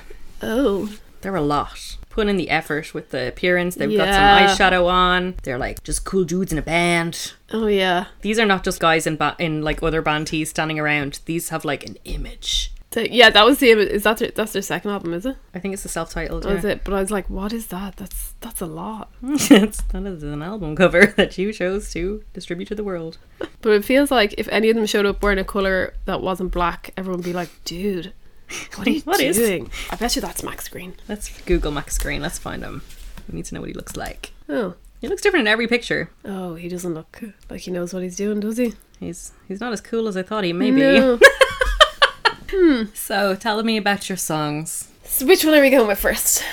Speaker 1: Oh.
Speaker 2: they're a lot. Put in the effort with the appearance. They've
Speaker 1: Yeah.
Speaker 2: got some eyeshadow on. They're like just cool dudes in a band.
Speaker 1: Oh yeah.
Speaker 2: These are not just guys in ba- in like other band tees standing around. These have like an image.
Speaker 1: The- yeah, that was the is that their, that's their second album, is it?
Speaker 2: I think it's the self-titled.
Speaker 1: Oh, was
Speaker 2: Yeah.
Speaker 1: it. But I was like, what is that? That's that's a lot.
Speaker 2: it's that is an album cover that you chose to distribute to the world.
Speaker 1: But it feels like if any of them showed up wearing a colour that wasn't black, everyone would be like, dude, what are you
Speaker 2: What is-
Speaker 1: doing? I bet you that's Max Green.
Speaker 2: Let's Google Max Green. Let's find him. We need to know what he looks like.
Speaker 1: Oh.
Speaker 2: He looks different in every picture.
Speaker 1: Oh, he doesn't look like he knows what he's doing, does he?
Speaker 2: He's he's not as cool as I thought he may be.
Speaker 1: No.
Speaker 2: So tell me about your songs.
Speaker 1: so which one are we going with first?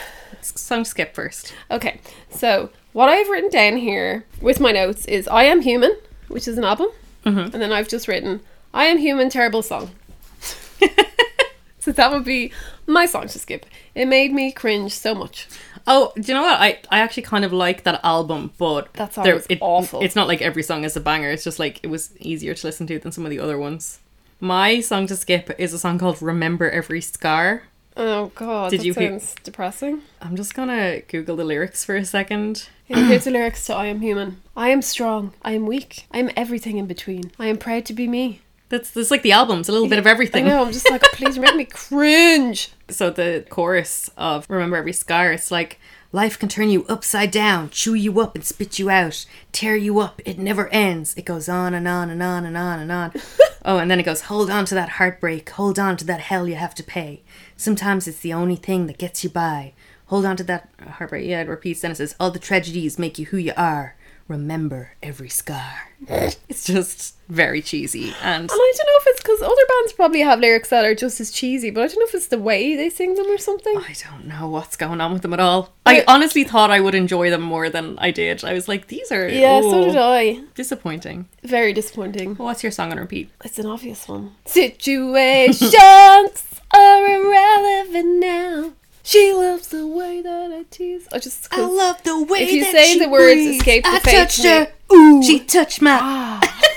Speaker 2: Song skip first.
Speaker 1: Okay, so what I've written down here with my notes is I Am Human, which is an album.
Speaker 2: Mhm.
Speaker 1: And then I've just written I Am Human, terrible song. So that would be my song to skip. It made me cringe so much.
Speaker 2: Oh, do you know what? I, I actually kind of like that album, but
Speaker 1: That song
Speaker 2: there- it-
Speaker 1: awful.
Speaker 2: It's not like every song is a banger. It's just like it was easier to listen to than some of the other ones. My song to skip is a song called "Remember Every Scar."
Speaker 1: Oh god,
Speaker 2: Did
Speaker 1: that
Speaker 2: you
Speaker 1: sounds depressing.
Speaker 2: I'm just gonna Google the lyrics for a second.
Speaker 1: Yeah, here's the lyrics to I Am Human. I am strong. I am weak. I am everything in between. I am proud to be me.
Speaker 2: That's that's like the album's a little bit of everything.
Speaker 1: I know, I'm just like, please make me cringe.
Speaker 2: So the chorus of Remember Every Scar, it's like life can turn you upside down, chew you up and spit you out, tear you up, it never ends. It goes on and on and on and on and on. oh, and then it goes, hold on to that heartbreak, hold on to that hell you have to pay. Sometimes it's the only thing that gets you by. Hold on to that heartbreak. Yeah, it repeats. Then it says, all the tragedies make you who you are. Remember every scar. it's just very cheesy and
Speaker 1: And I don't know if it's because other bands probably have lyrics that are just as cheesy, but I don't know if it's the way they sing them or something.
Speaker 2: I don't know what's going on with them at all. I honestly thought I would enjoy them more than I did. I was like, these are
Speaker 1: Yeah, so did I.
Speaker 2: disappointing.
Speaker 1: Very disappointing.
Speaker 2: What's your song on repeat?
Speaker 1: It's an obvious one. Situations are irrelevant now. She loves the way that I tease. I just 'cause-
Speaker 2: love the way
Speaker 1: If you that say she the words breathes. escape the I fate touched her.
Speaker 2: Ooh, she touched my.
Speaker 1: Ah.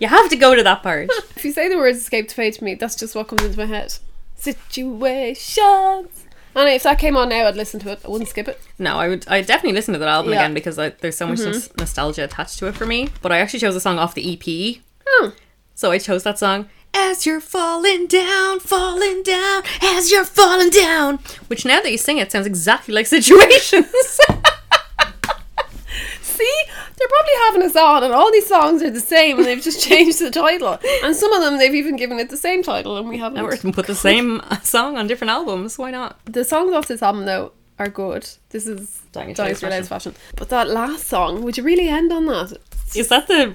Speaker 2: You have to go to that part.
Speaker 1: if you say the words escape to fade to me, that's just what comes into my head. Situations. And if that came on now, I'd listen to it. I wouldn't skip it.
Speaker 2: No, I would. I definitely listen to that album
Speaker 1: Yeah. Mm-hmm.
Speaker 2: again because I, there's so much nos- nostalgia attached to it for me. But I actually chose a song off the EP,
Speaker 1: Oh.
Speaker 2: so I chose that song. As you're falling down, falling down, as you're falling down. Which now that you sing it sounds exactly like situations.
Speaker 1: See, they're probably having us on, and all these songs are the same, and they've just changed the title. And some of them they've even given it the same title, and we haven't.
Speaker 2: Or can put the same song on different albums. Why not?
Speaker 1: The songs off this album though are good. This is
Speaker 2: Street
Speaker 1: Street fashion. But that last song, would you really end on that?
Speaker 2: Is that the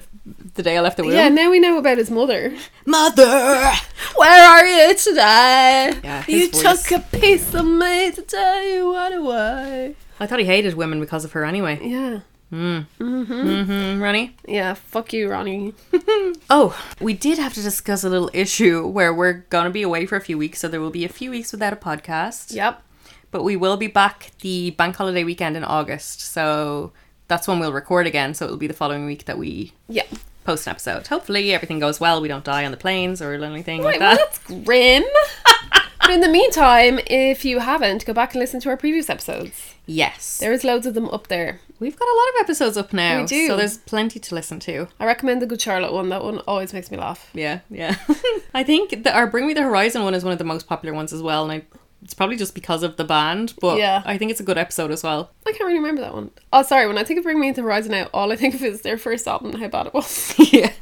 Speaker 2: the day I left the womb?
Speaker 1: Yeah, now we know about his mother.
Speaker 2: Mother.
Speaker 1: Where are you today?
Speaker 2: Yeah,
Speaker 1: you
Speaker 2: voice.
Speaker 1: took a piece of me to tell you what it was.
Speaker 2: I thought he hated women because of her anyway.
Speaker 1: Yeah.
Speaker 2: Mm-hmm, Ronnie.
Speaker 1: Yeah, fuck you, Ronnie.
Speaker 2: Oh, we did have to discuss a little issue where we're gonna be away for a few weeks, so there will be a few weeks without a podcast.
Speaker 1: Yep.
Speaker 2: But we will be back the bank holiday weekend in August, so that's when we'll record again. So it'll be the following week that we
Speaker 1: Yeah.
Speaker 2: post an episode. Hopefully everything goes well. We don't die on the planes or anything
Speaker 1: Right,
Speaker 2: like
Speaker 1: well,
Speaker 2: that.
Speaker 1: that's grim. but in the meantime, if you haven't, go back and listen to our previous episodes.
Speaker 2: Yes,
Speaker 1: There is loads of them up there.
Speaker 2: we've got a lot of episodes up now,
Speaker 1: We do.
Speaker 2: so there's plenty to listen to.
Speaker 1: I recommend the Good Charlotte one. That one always makes me laugh.
Speaker 2: Yeah, yeah. I think that our Bring Me the Horizon one is one of the most popular ones as well, and I, it's probably just because of the band, but
Speaker 1: Yeah.
Speaker 2: I think it's a good episode as well.
Speaker 1: I can't really remember that one. Oh, sorry. When I think of Bring Me the Horizon now, all I think of is their first album and how bad it was.
Speaker 2: yeah.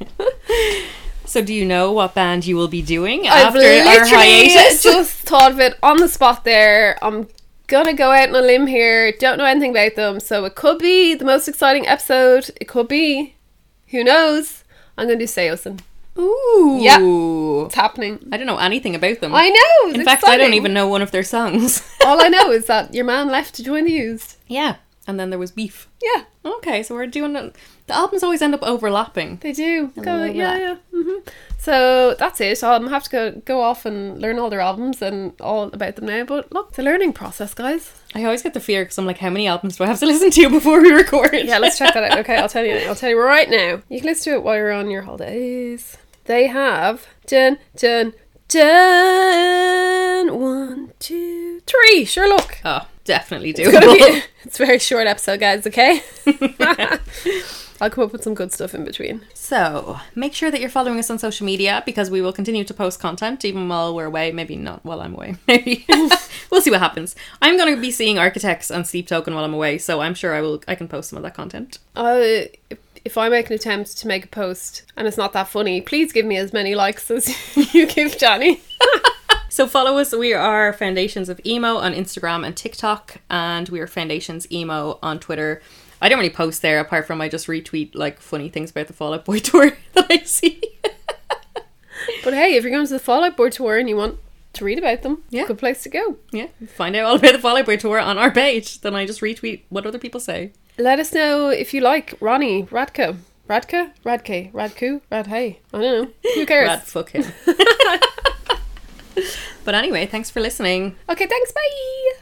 Speaker 2: so, do you know what band you will be doing
Speaker 1: I've
Speaker 2: after our hiatus?
Speaker 1: just thought of it on the spot there. I'm gonna go out on a limb here. Don't know anything about them, so it could be the most exciting episode. It could be, who knows? I'm gonna do Saosin.
Speaker 2: Ooh.
Speaker 1: Yeah. It's happening.
Speaker 2: I don't know anything about them.
Speaker 1: I know.
Speaker 2: In fact, I don't even know one of their songs.
Speaker 1: All I know is that your man left to join the used.
Speaker 2: yeah. And then there was Beef.
Speaker 1: Yeah,
Speaker 2: Okay, so we're doing the, the albums always end up overlapping.
Speaker 1: they do. Go, yeah, yeah. hmm So that's it. I'm have to go go off and learn all their albums and all about them now. But look, it's a learning process, guys.
Speaker 2: I always get the fear because I'm like, how many albums do I have to listen to before we record?
Speaker 1: Yeah, let's check that out. Okay, I'll tell you. I'll tell you right now. You can listen to it while you're on your holidays. They have dun dun dun one two three. Sure, look.
Speaker 2: Oh, definitely
Speaker 1: It's, gonna be, it's a very short episode, guys. Okay. I'll come up with some good stuff in between.
Speaker 2: So, make sure that you're following us on social media because we will continue to post content even while we're away. Maybe not while I'm away. Maybe we'll see what happens. I'm going to be seeing Architects and Sleep Token while I'm away, so I'm sure I will. I can post some of that content.
Speaker 1: Uh, if, I make an attempt to make a post and it's not that funny, please give me as many likes as you give Johnny.
Speaker 2: So follow us. We are Foundations of Emo on Instagram and TikTok, and we are Foundations Emo on Twitter. I don't really post there apart from I just retweet like funny things about the Fall Out Boy tour that I see.
Speaker 1: But hey, if you're going to the Fall Out Boy tour and you want to read about them,
Speaker 2: Yeah.
Speaker 1: good place to go.
Speaker 2: yeah, find out all about the Fall Out Boy tour on our page. Then I just retweet what other people say.
Speaker 1: Let us know if you like Ronnie Radka. Radka? Radke? Radku? Radhey? I don't know. Who cares?
Speaker 2: Rad fuck him. but anyway, thanks for listening.
Speaker 1: Okay, thanks. Bye.